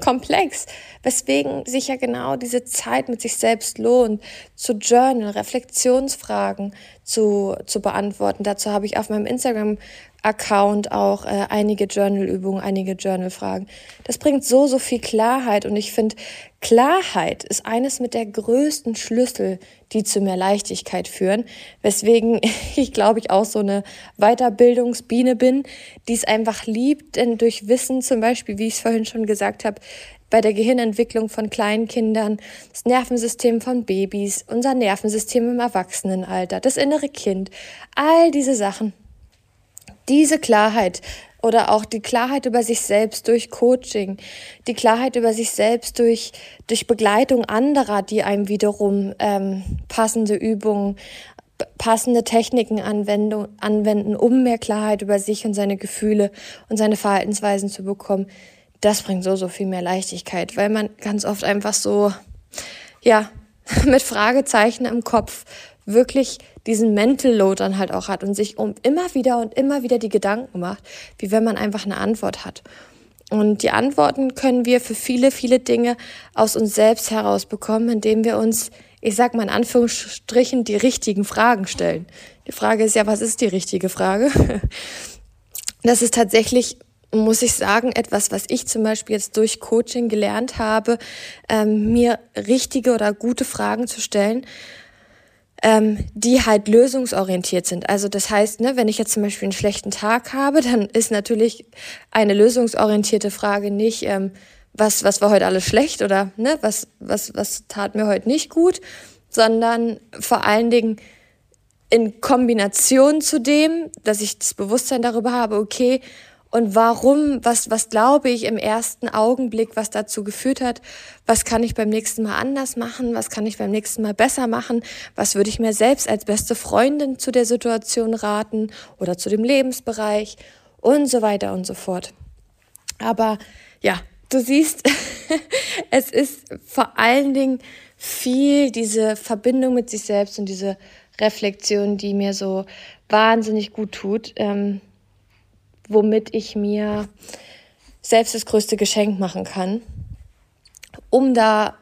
komplex, weswegen sich ja genau diese Zeit mit sich selbst lohnt, zu journal, Reflexionsfragen zu, zu beantworten. Dazu habe ich auf meinem Instagram Account auch äh, einige Journal-Übungen, einige Journal-Fragen. Das bringt so, so viel Klarheit und ich finde, Klarheit ist eines mit der größten Schlüssel, die zu mehr Leichtigkeit führen, weswegen [LAUGHS] ich glaube ich auch so eine Weiterbildungsbiene bin, die es einfach liebt, denn durch Wissen zum Beispiel, wie ich es vorhin schon gesagt habe, bei der Gehirnentwicklung von kleinen Kindern, das Nervensystem von Babys, unser Nervensystem im Erwachsenenalter, das innere Kind, all diese Sachen diese Klarheit oder auch die Klarheit über sich selbst durch Coaching, die Klarheit über sich selbst durch, durch Begleitung anderer, die einem wiederum ähm, passende Übungen, passende Techniken anwenden, anwenden, um mehr Klarheit über sich und seine Gefühle und seine Verhaltensweisen zu bekommen. Das bringt so, so viel mehr Leichtigkeit, weil man ganz oft einfach so, ja, [LAUGHS] mit Fragezeichen im Kopf wirklich diesen Mental Load dann halt auch hat und sich um immer wieder und immer wieder die Gedanken macht, wie wenn man einfach eine Antwort hat. Und die Antworten können wir für viele, viele Dinge aus uns selbst herausbekommen, indem wir uns, ich sag mal in Anführungsstrichen, die richtigen Fragen stellen. Die Frage ist ja, was ist die richtige Frage? [LAUGHS] Das ist tatsächlich muss ich sagen, etwas, was ich zum Beispiel jetzt durch Coaching gelernt habe, ähm, mir richtige oder gute Fragen zu stellen, ähm, die halt lösungsorientiert sind. Also das heißt, ne, wenn ich jetzt zum Beispiel einen schlechten Tag habe, dann ist natürlich eine lösungsorientierte Frage nicht, ähm, was, was war heute alles schlecht oder ne, was, was, was tat mir heute nicht gut, sondern vor allen Dingen in Kombination zu dem, dass ich das Bewusstsein darüber habe, okay, und warum, was, was glaube ich im ersten Augenblick, was dazu geführt hat, was kann ich beim nächsten Mal anders machen, was kann ich beim nächsten Mal besser machen, was würde ich mir selbst als beste Freundin zu der Situation raten oder zu dem Lebensbereich und so weiter und so fort. Aber ja, du siehst, [LAUGHS] es ist vor allen Dingen viel diese Verbindung mit sich selbst und diese Reflexion, die mir so wahnsinnig gut tut, ähm, womit ich mir selbst das größte Geschenk machen kann, um da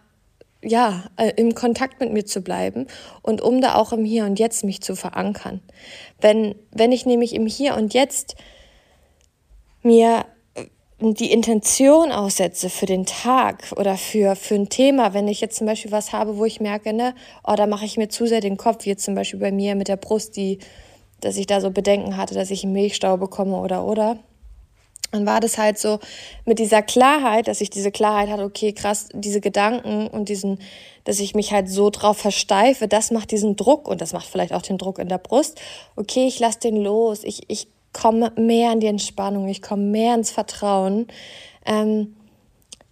ja, äh, im Kontakt mit mir zu bleiben und um da auch im Hier und Jetzt mich zu verankern. Wenn, wenn ich nämlich im Hier und Jetzt mir äh, die Intention aussetze für den Tag oder für, für ein Thema, wenn ich jetzt zum Beispiel was habe, wo ich merke, ne, oh, da mache ich mir zu sehr den Kopf, wie jetzt zum Beispiel bei mir mit der Brust, die, dass ich da so Bedenken hatte, dass ich einen Milchstau bekomme oder oder dann war das halt so mit dieser Klarheit, dass ich diese Klarheit hatte, okay, krass, diese Gedanken und diesen, dass ich mich halt so drauf versteife, das macht diesen Druck und das macht vielleicht auch den Druck in der Brust. Okay, ich lasse den los, ich, ich komme mehr in die Entspannung, ich komme mehr ins Vertrauen. Ähm,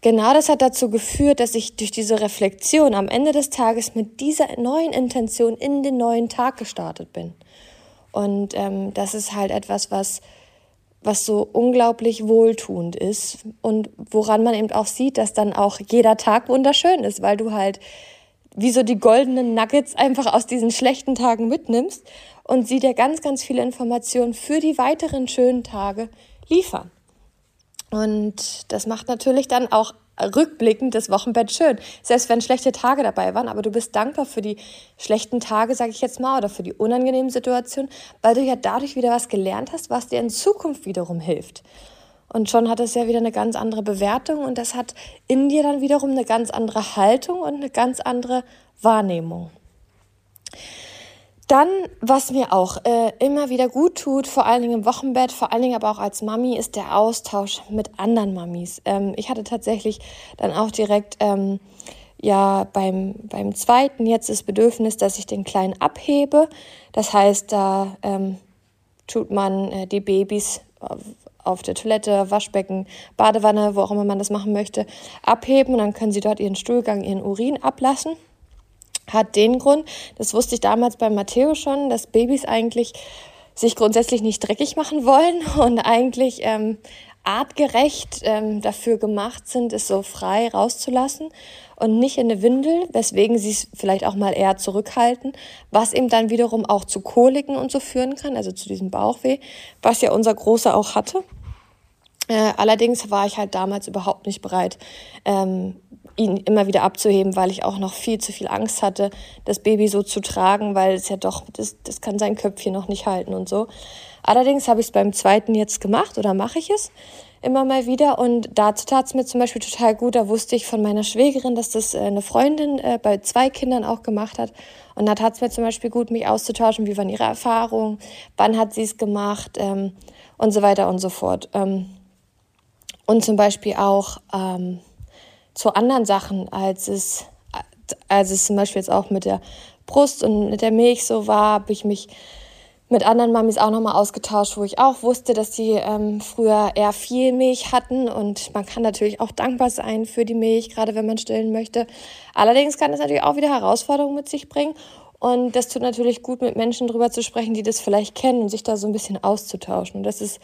genau das hat dazu geführt, dass ich durch diese Reflexion am Ende des Tages mit dieser neuen Intention in den neuen Tag gestartet bin. Und ähm, das ist halt etwas, was was so unglaublich wohltuend ist und woran man eben auch sieht, dass dann auch jeder Tag wunderschön ist, weil du halt wie so die goldenen Nuggets einfach aus diesen schlechten Tagen mitnimmst und sie dir ganz, ganz viele Informationen für die weiteren schönen Tage liefern. Und das macht natürlich dann auch rückblickend das Wochenbett schön. Selbst wenn schlechte Tage dabei waren, aber du bist dankbar für die schlechten Tage, sage ich jetzt mal, oder für die unangenehmen Situationen, weil du ja dadurch wieder was gelernt hast, was dir in Zukunft wiederum hilft. Und schon hat es ja wieder eine ganz andere Bewertung und das hat in dir dann wiederum eine ganz andere Haltung und eine ganz andere Wahrnehmung. Dann, was mir auch äh, immer wieder gut tut, vor allen Dingen im Wochenbett, vor allen Dingen aber auch als Mami, ist der Austausch mit anderen Mamis. Ähm, ich hatte tatsächlich dann auch direkt ähm, ja beim, beim zweiten jetzt das Bedürfnis, dass ich den Kleinen abhebe. Das heißt, da ähm, tut man äh, die Babys auf, der Toilette, Waschbecken, Badewanne, wo auch immer man das machen möchte, abheben und dann können sie dort ihren Stuhlgang, ihren Urin ablassen hat den Grund, das wusste ich damals bei Matteo schon, dass Babys eigentlich sich grundsätzlich nicht dreckig machen wollen [LAUGHS] und eigentlich ähm, artgerecht ähm, dafür gemacht sind, es so frei rauszulassen und nicht in eine Windel, weswegen sie es vielleicht auch mal eher zurückhalten, was eben dann wiederum auch zu Koliken und so führen kann, also zu diesem Bauchweh, was ja unser Großer auch hatte. Äh, allerdings war ich halt damals überhaupt nicht bereit, ähm, ihn immer wieder abzuheben, weil ich auch noch viel zu viel Angst hatte, das Baby so zu tragen, weil es ja doch, das, das kann sein Köpfchen noch nicht halten und so. Allerdings habe ich es beim zweiten jetzt gemacht oder mache ich es immer mal wieder und dazu tat es mir zum Beispiel total gut. Da wusste ich von meiner Schwägerin, dass das äh, eine Freundin äh, bei zwei Kindern auch gemacht hat. Und da tat es mir zum Beispiel gut, mich auszutauschen, wie waren ihre Erfahrungen, wann hat sie es gemacht ähm, und so weiter und so fort. Ähm, und zum Beispiel auch ähm, zu anderen Sachen, als es, als es zum Beispiel jetzt auch mit der Brust und mit der Milch so war, habe ich mich mit anderen Mamis auch nochmal ausgetauscht, wo ich auch wusste, dass die ähm, früher eher viel Milch hatten und man kann natürlich auch dankbar sein für die Milch, gerade wenn man stillen möchte. Allerdings kann es natürlich auch wieder Herausforderungen mit sich bringen und das tut natürlich gut, mit Menschen drüber zu sprechen, die das vielleicht kennen und sich da so ein bisschen auszutauschen. Und das ist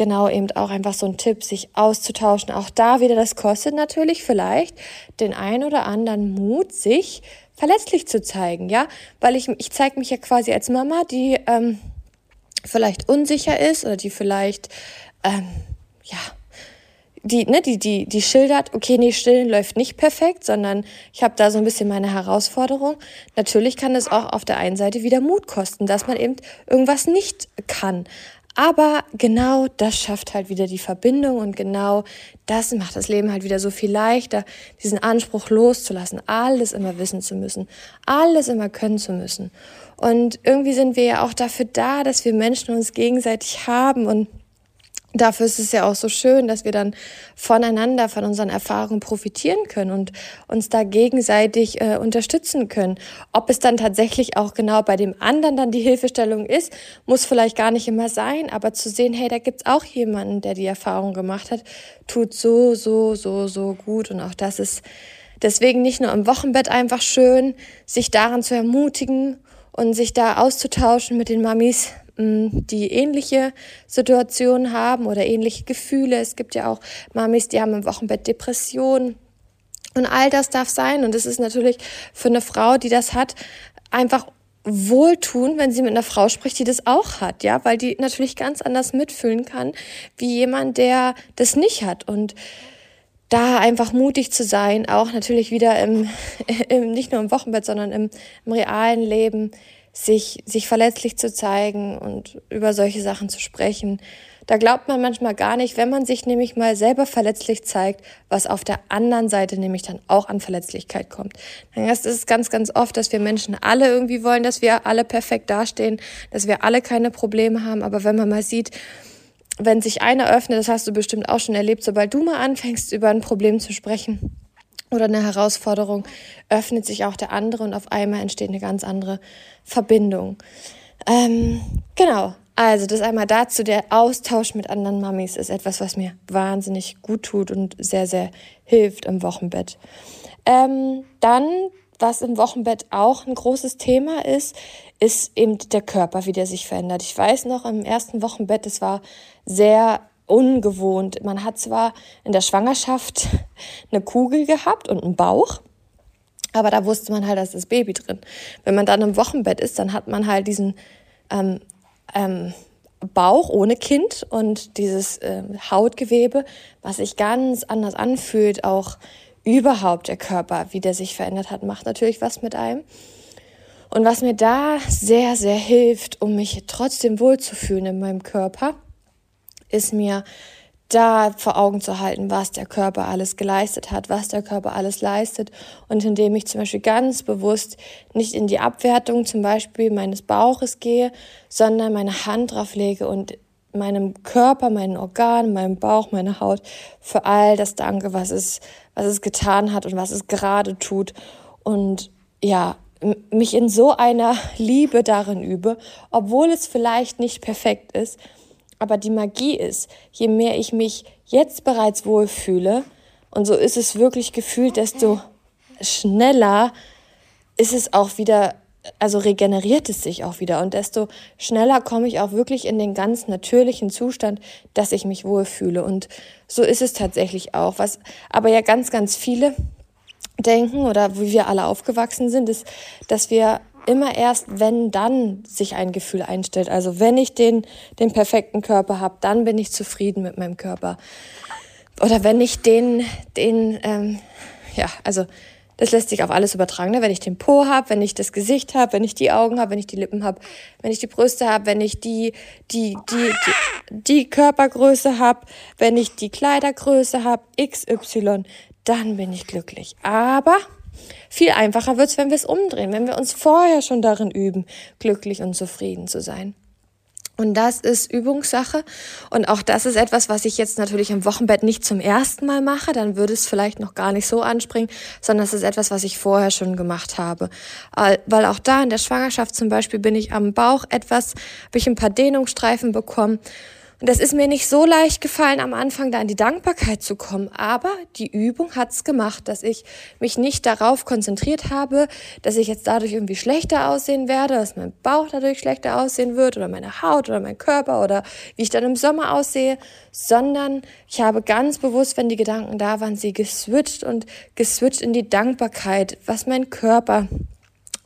genau eben auch einfach so ein Tipp, sich auszutauschen. Auch da wieder, das kostet natürlich vielleicht den ein oder anderen Mut, sich verletzlich zu zeigen, ja, weil ich, ich zeige mich ja quasi als Mama, die ähm, vielleicht unsicher ist oder die vielleicht, ähm, ja, die, ne, die, die, die schildert, okay, nee, stillen läuft nicht perfekt, sondern ich habe da so ein bisschen meine Herausforderung. Natürlich kann es auch auf der einen Seite wieder Mut kosten, dass man eben irgendwas nicht kann. Aber genau das schafft halt wieder die Verbindung und genau das macht das Leben halt wieder so viel leichter, diesen Anspruch loszulassen, alles immer wissen zu müssen, alles immer können zu müssen. Und irgendwie sind wir ja auch dafür da, dass wir Menschen uns gegenseitig haben und dafür ist es ja auch so schön, dass wir dann voneinander, von unseren Erfahrungen profitieren können und uns da gegenseitig äh, unterstützen können. Ob es dann tatsächlich auch genau bei dem anderen dann die Hilfestellung ist, muss vielleicht gar nicht immer sein, aber zu sehen, hey, da gibt's auch jemanden, der die Erfahrung gemacht hat, tut so, so, so, so gut und auch das ist deswegen nicht nur im Wochenbett einfach schön, sich daran zu ermutigen und sich da auszutauschen mit den Mamis, die ähnliche Situationen haben oder ähnliche Gefühle. Es gibt ja auch Mamis, die haben im Wochenbett Depressionen Und all das darf sein. Und es ist natürlich für eine Frau, die das hat, einfach wohltun, wenn sie mit einer Frau spricht, die das auch hat, ja, weil die natürlich ganz anders mitfühlen kann, wie jemand, der das nicht hat. Und da einfach mutig zu sein, auch natürlich wieder im, [LAUGHS] im nicht nur im Wochenbett, sondern im, im realen Leben, sich, sich verletzlich zu zeigen und über solche Sachen zu sprechen. Da glaubt man manchmal gar nicht, wenn man sich nämlich mal selber verletzlich zeigt, was auf der anderen Seite nämlich dann auch an Verletzlichkeit kommt. Das ist ganz, ganz oft, dass wir Menschen alle irgendwie wollen, dass wir alle perfekt dastehen, dass wir alle keine Probleme haben. Aber wenn man mal sieht, wenn sich einer öffnet, das hast du bestimmt auch schon erlebt, sobald du mal anfängst, über ein Problem zu sprechen oder eine Herausforderung, öffnet sich auch der andere und auf einmal entsteht eine ganz andere Verbindung. Ähm, genau. Also das einmal dazu, der Austausch mit anderen Mamis ist etwas, was mir wahnsinnig gut tut und sehr, sehr hilft im Wochenbett. Ähm, dann, was im Wochenbett auch ein großes Thema ist, ist eben der Körper, wie der sich verändert. Ich weiß noch, im ersten Wochenbett, es war sehr ungewohnt. Man hat zwar in der Schwangerschaft eine Kugel gehabt und einen Bauch, aber da wusste man halt, da ist das Baby drin. Wenn man dann im Wochenbett ist, dann hat man halt diesen ähm, ähm, Bauch ohne Kind und dieses äh, Hautgewebe, was sich ganz anders anfühlt, auch überhaupt der Körper, wie der sich verändert hat, macht natürlich was mit einem. Und was mir da sehr, sehr hilft, um mich trotzdem wohlzufühlen in meinem Körper, ist mir da vor Augen zu halten, was der Körper alles geleistet hat, was der Körper alles leistet. Und indem ich zum Beispiel ganz bewusst nicht in die Abwertung zum Beispiel meines Bauches gehe, sondern meine Hand drauf lege und meinem Körper, meinen Organen, meinem Bauch, meiner Haut für all das danke, was es, was es getan hat und was es gerade tut. Und ja, mich in so einer Liebe darin übe, obwohl es vielleicht nicht perfekt ist, aber die Magie ist, je mehr ich mich jetzt bereits wohlfühle, und so ist es wirklich gefühlt, desto schneller ist es auch wieder, also regeneriert es sich auch wieder und desto schneller komme ich auch wirklich in den ganz natürlichen Zustand, dass ich mich wohlfühle. Und so ist es tatsächlich auch. Was aber ja ganz, ganz viele denken oder wie wir alle aufgewachsen sind, ist, dass wir immer erst, wenn dann sich ein Gefühl einstellt. Also wenn ich den, den perfekten Körper habe, dann bin ich zufrieden mit meinem Körper. Oder wenn ich den, den, ähm, ja, also das lässt sich auf alles übertragen. Ne? Wenn ich den Po habe, wenn ich das Gesicht habe, wenn ich die Augen habe, wenn ich die Lippen habe, wenn ich die Brüste habe, wenn ich die, die, die, die, die Körpergröße habe, wenn ich die Kleidergröße habe, XY, dann bin ich glücklich. Aber viel einfacher wird es, wenn wir es umdrehen, wenn wir uns vorher schon darin üben, glücklich und zufrieden zu sein. Und das ist Übungssache. Und auch das ist etwas, was ich jetzt natürlich im Wochenbett nicht zum ersten Mal mache. Dann würde es vielleicht noch gar nicht so anspringen, sondern es ist etwas, was ich vorher schon gemacht habe. Weil auch da in der Schwangerschaft zum Beispiel bin ich am Bauch etwas, habe ich ein paar Dehnungsstreifen bekommen. Und das ist mir nicht so leicht gefallen, am Anfang da in die Dankbarkeit zu kommen. Aber die Übung hat's gemacht, dass ich mich nicht darauf konzentriert habe, dass ich jetzt dadurch irgendwie schlechter aussehen werde, dass mein Bauch dadurch schlechter aussehen wird oder meine Haut oder mein Körper oder wie ich dann im Sommer aussehe, sondern ich habe ganz bewusst, wenn die Gedanken da waren, sie geswitcht und geswitcht in die Dankbarkeit, was mein Körper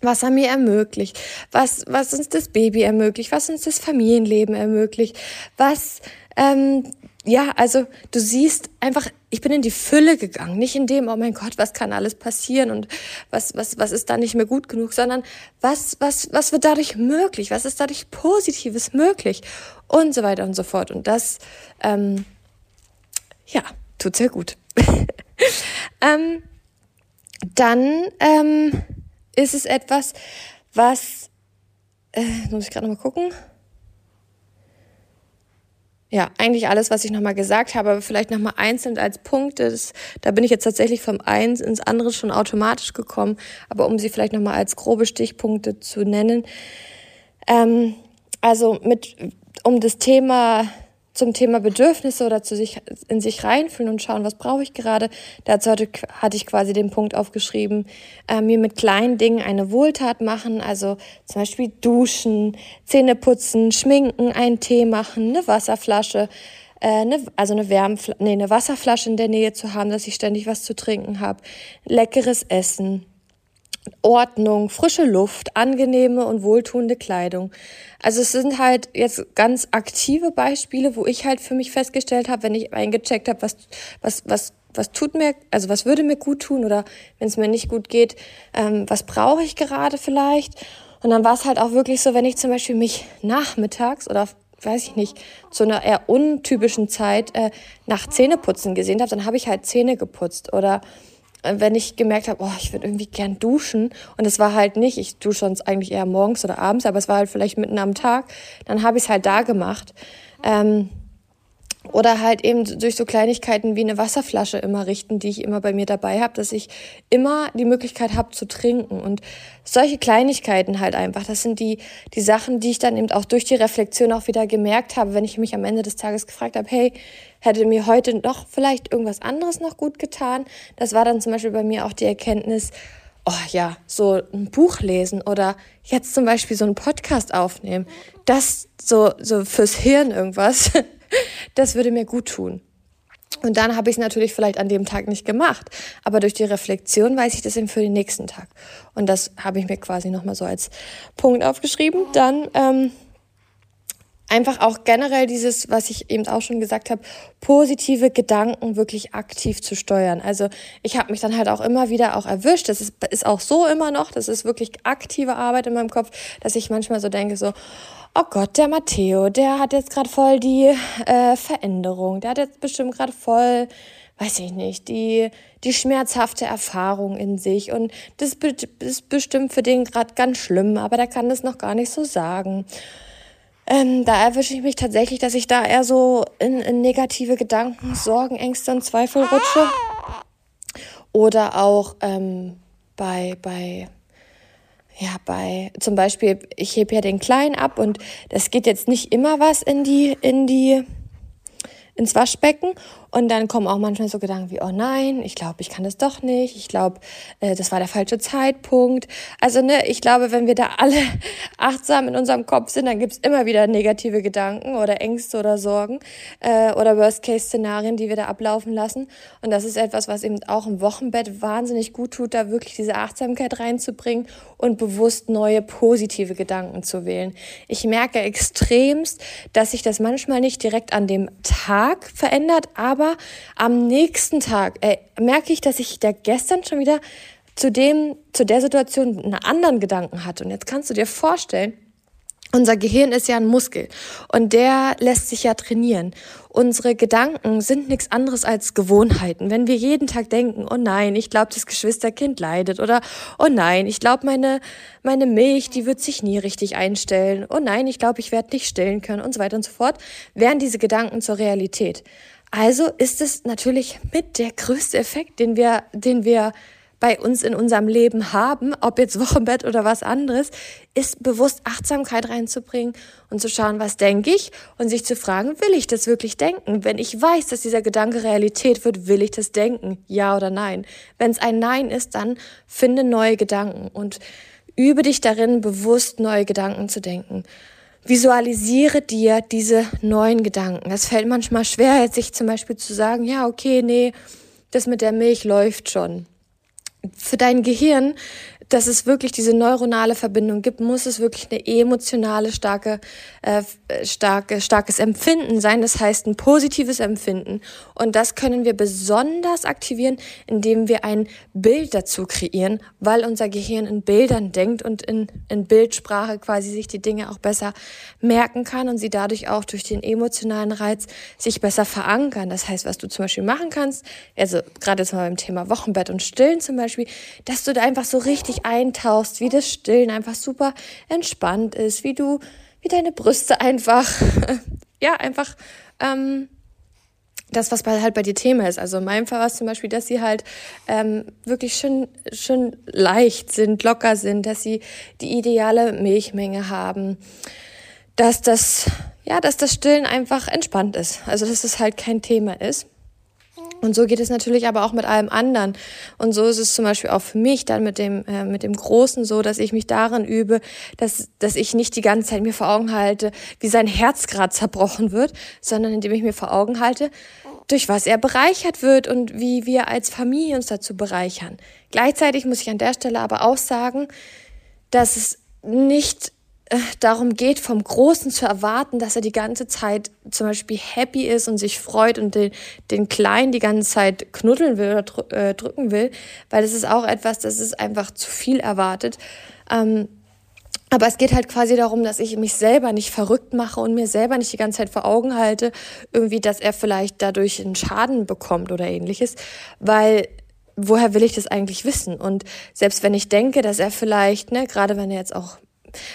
was er mir ermöglicht, was, was uns das Baby ermöglicht, was uns das Familienleben ermöglicht, was, ähm, ja, also du siehst einfach, ich bin in die Fülle gegangen, nicht in dem, oh mein Gott, was kann alles passieren und was, was, was ist da nicht mehr gut genug, sondern was, was, was wird dadurch möglich, was ist dadurch Positives möglich und so weiter und so fort. Und das, ähm, ja, tut sehr gut. [LAUGHS] ähm, dann, ähm, ist es etwas, was, äh, muss ich gerade nochmal gucken. Ja, eigentlich alles, was ich nochmal gesagt habe, aber vielleicht nochmal einzeln als Punkte. Das, da bin ich jetzt tatsächlich vom eins ins andere schon automatisch gekommen, aber um sie vielleicht nochmal als grobe Stichpunkte zu nennen. Ähm, also mit, um das Thema zum Thema Bedürfnisse oder zu sich, in sich reinfühlen und schauen, was brauche ich gerade. Dazu hatte, hatte ich quasi den Punkt aufgeschrieben, äh, mir mit kleinen Dingen eine Wohltat machen, also zum Beispiel duschen, Zähne putzen, schminken, einen Tee machen, eine Wasserflasche, äh, eine, also eine Wärmflasche, nee, eine Wasserflasche in der Nähe zu haben, dass ich ständig was zu trinken habe, leckeres Essen, Ordnung, frische Luft, angenehme und wohltuende Kleidung. Also es sind halt jetzt ganz aktive Beispiele, wo ich halt für mich festgestellt habe, wenn ich eingecheckt habe, was, was, was, was tut mir, also was würde mir gut tun oder wenn es mir nicht gut geht, ähm, was brauche ich gerade vielleicht. Und dann war es halt auch wirklich so, wenn ich zum Beispiel mich nachmittags oder weiß ich nicht, zu einer eher untypischen Zeit äh, nach Zähneputzen gesehen habe, dann habe ich halt Zähne geputzt oder wenn ich gemerkt habe, oh, ich würde irgendwie gern duschen und es war halt nicht, ich dusche sonst eigentlich eher morgens oder abends, aber es war halt vielleicht mitten am Tag, dann habe ich es halt da gemacht. Ähm, oder halt eben durch so Kleinigkeiten wie eine Wasserflasche immer richten, die ich immer bei mir dabei habe, dass ich immer die Möglichkeit habe zu trinken. Und solche Kleinigkeiten halt einfach, das sind die, die Sachen, die ich dann eben auch durch die Reflexion auch wieder gemerkt habe, wenn ich mich am Ende des Tages gefragt habe, hey, hätte mir heute noch vielleicht irgendwas anderes noch gut getan? Das war dann zum Beispiel bei mir auch die Erkenntnis, oh ja, so ein Buch lesen oder jetzt zum Beispiel so einen Podcast aufnehmen, das so, so fürs Hirn irgendwas, [LAUGHS] das würde mir gut tun. Und dann habe ich es natürlich vielleicht an dem Tag nicht gemacht, aber durch die Reflexion weiß ich das eben für den nächsten Tag. Und das habe ich mir quasi nochmal so als Punkt aufgeschrieben. Dann ähm, einfach auch generell dieses, was ich eben auch schon gesagt habe, positive Gedanken wirklich aktiv zu steuern. Also ich habe mich dann halt auch immer wieder auch erwischt. Das ist, ist auch so immer noch. Das ist wirklich aktive Arbeit in meinem Kopf, dass ich manchmal so denke, so, oh Gott, der Matteo, der hat jetzt gerade voll die äh, Veränderung, der hat jetzt bestimmt gerade voll, weiß ich nicht, die, die schmerzhafte Erfahrung in sich und das ist bestimmt für den gerade ganz schlimm, aber der kann das noch gar nicht so sagen. Ähm, da erwische ich mich tatsächlich, dass ich da eher so in, in negative Gedanken, Sorgen, Ängste und Zweifel rutsche. Oder auch ähm, bei, bei ja, bei zum Beispiel, ich hebe ja den Kleinen ab und das geht jetzt nicht immer was in die, in die, ins Waschbecken und dann kommen auch manchmal so Gedanken wie, oh nein, ich glaube, ich kann das doch nicht. Ich glaube, äh, das war der falsche Zeitpunkt. Also, ne, ich glaube, wenn wir da alle [LAUGHS] achtsam in unserem Kopf sind, dann gibt's immer wieder negative Gedanken oder Ängste oder Sorgen äh, oder Worst-Case-Szenarien, die wir da ablaufen lassen. Und das ist etwas, was eben auch im Wochenbett wahnsinnig gut tut, da wirklich diese Achtsamkeit reinzubringen und bewusst neue positive Gedanken zu wählen. Ich merke extremst, dass sich das manchmal nicht direkt an dem Tag verändert, aber aber am nächsten Tag äh, merke ich, dass ich da gestern schon wieder zu dem, zu der Situation einen anderen Gedanken hatte. Und jetzt kannst du dir vorstellen, unser Gehirn ist ja ein Muskel und der lässt sich ja trainieren. Unsere Gedanken sind nichts anderes als Gewohnheiten. Wenn wir jeden Tag denken, oh nein, ich glaube, das Geschwisterkind leidet oder oh nein, ich glaube, meine, meine Milch, die wird sich nie richtig einstellen. Oh nein, ich glaube, ich werde nicht stillen können und so weiter und so fort, werden diese Gedanken zur Realität. Also ist es natürlich mit der größte Effekt, den wir, den wir bei uns in unserem Leben haben, ob jetzt Wochenbett oder was anderes, ist bewusst Achtsamkeit reinzubringen und zu schauen, was denke ich und sich zu fragen, will ich das wirklich denken? Wenn ich weiß, dass dieser Gedanke Realität wird, will ich das denken? Ja oder nein? Wenn es ein Nein ist, dann finde neue Gedanken und übe dich darin, bewusst neue Gedanken zu denken. Visualisiere dir diese neuen Gedanken. Es fällt manchmal schwer, sich zum Beispiel zu sagen, ja, okay, nee, das mit der Milch läuft schon. Für dein Gehirn dass es wirklich diese neuronale Verbindung gibt, muss es wirklich eine emotionale, starke, äh, starke, starkes Empfinden sein. Das heißt ein positives Empfinden. Und das können wir besonders aktivieren, indem wir ein Bild dazu kreieren, weil unser Gehirn in Bildern denkt und in, in Bildsprache quasi sich die Dinge auch besser merken kann und sie dadurch auch durch den emotionalen Reiz sich besser verankern. Das heißt, was du zum Beispiel machen kannst, also gerade jetzt mal beim Thema Wochenbett und Stillen zum Beispiel, dass du da einfach so richtig eintauchst, wie das Stillen einfach super entspannt ist, wie du, wie deine Brüste einfach, [LAUGHS] ja, einfach, ähm, das, was bei, halt bei dir Thema ist. Also in meinem Fall war es zum Beispiel, dass sie halt ähm, wirklich schön, schön leicht sind, locker sind, dass sie die ideale Milchmenge haben, dass das, ja, dass das Stillen einfach entspannt ist. Also dass es halt kein Thema ist. Und so geht es natürlich aber auch mit allem anderen. Und so ist es zum Beispiel auch für mich dann mit dem, äh, mit dem Großen so, dass ich mich darin übe, dass, dass ich nicht die ganze Zeit mir vor Augen halte, wie sein Herz gerade zerbrochen wird, sondern indem ich mir vor Augen halte, durch was er bereichert wird und wie wir als Familie uns dazu bereichern. Gleichzeitig muss ich an der Stelle aber auch sagen, dass es nicht darum geht, vom Großen zu erwarten, dass er die ganze Zeit zum Beispiel happy ist und sich freut und den, den Kleinen die ganze Zeit knuddeln will oder äh, drücken will, weil das ist auch etwas, das ist einfach zu viel erwartet. Ähm, aber es geht halt quasi darum, dass ich mich selber nicht verrückt mache und mir selber nicht die ganze Zeit vor Augen halte, irgendwie, dass er vielleicht dadurch einen Schaden bekommt oder ähnliches, weil woher will ich das eigentlich wissen? Und selbst wenn ich denke, dass er vielleicht, ne, gerade wenn er jetzt auch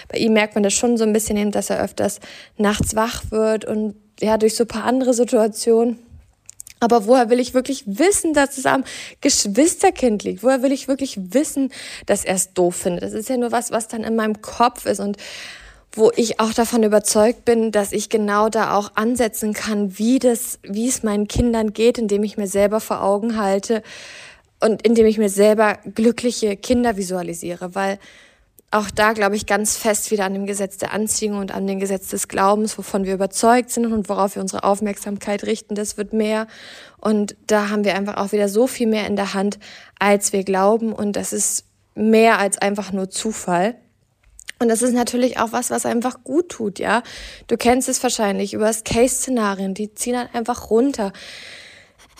bei ihm merkt man das schon so ein bisschen dass er öfters nachts wach wird und ja, durch so ein paar andere Situationen. Aber woher will ich wirklich wissen, dass es am Geschwisterkind liegt? Woher will ich wirklich wissen, dass er es doof findet? Das ist ja nur was, was dann in meinem Kopf ist und wo ich auch davon überzeugt bin, dass ich genau da auch ansetzen kann, wie das, wie es meinen Kindern geht, indem ich mir selber vor Augen halte und indem ich mir selber glückliche Kinder visualisiere, weil auch da glaube ich ganz fest wieder an dem Gesetz der Anziehung und an dem Gesetz des Glaubens, wovon wir überzeugt sind und worauf wir unsere Aufmerksamkeit richten, das wird mehr. Und da haben wir einfach auch wieder so viel mehr in der Hand, als wir glauben. Und das ist mehr als einfach nur Zufall. Und das ist natürlich auch was, was einfach gut tut, ja. Du kennst es wahrscheinlich über das Case-Szenarien, die ziehen dann einfach runter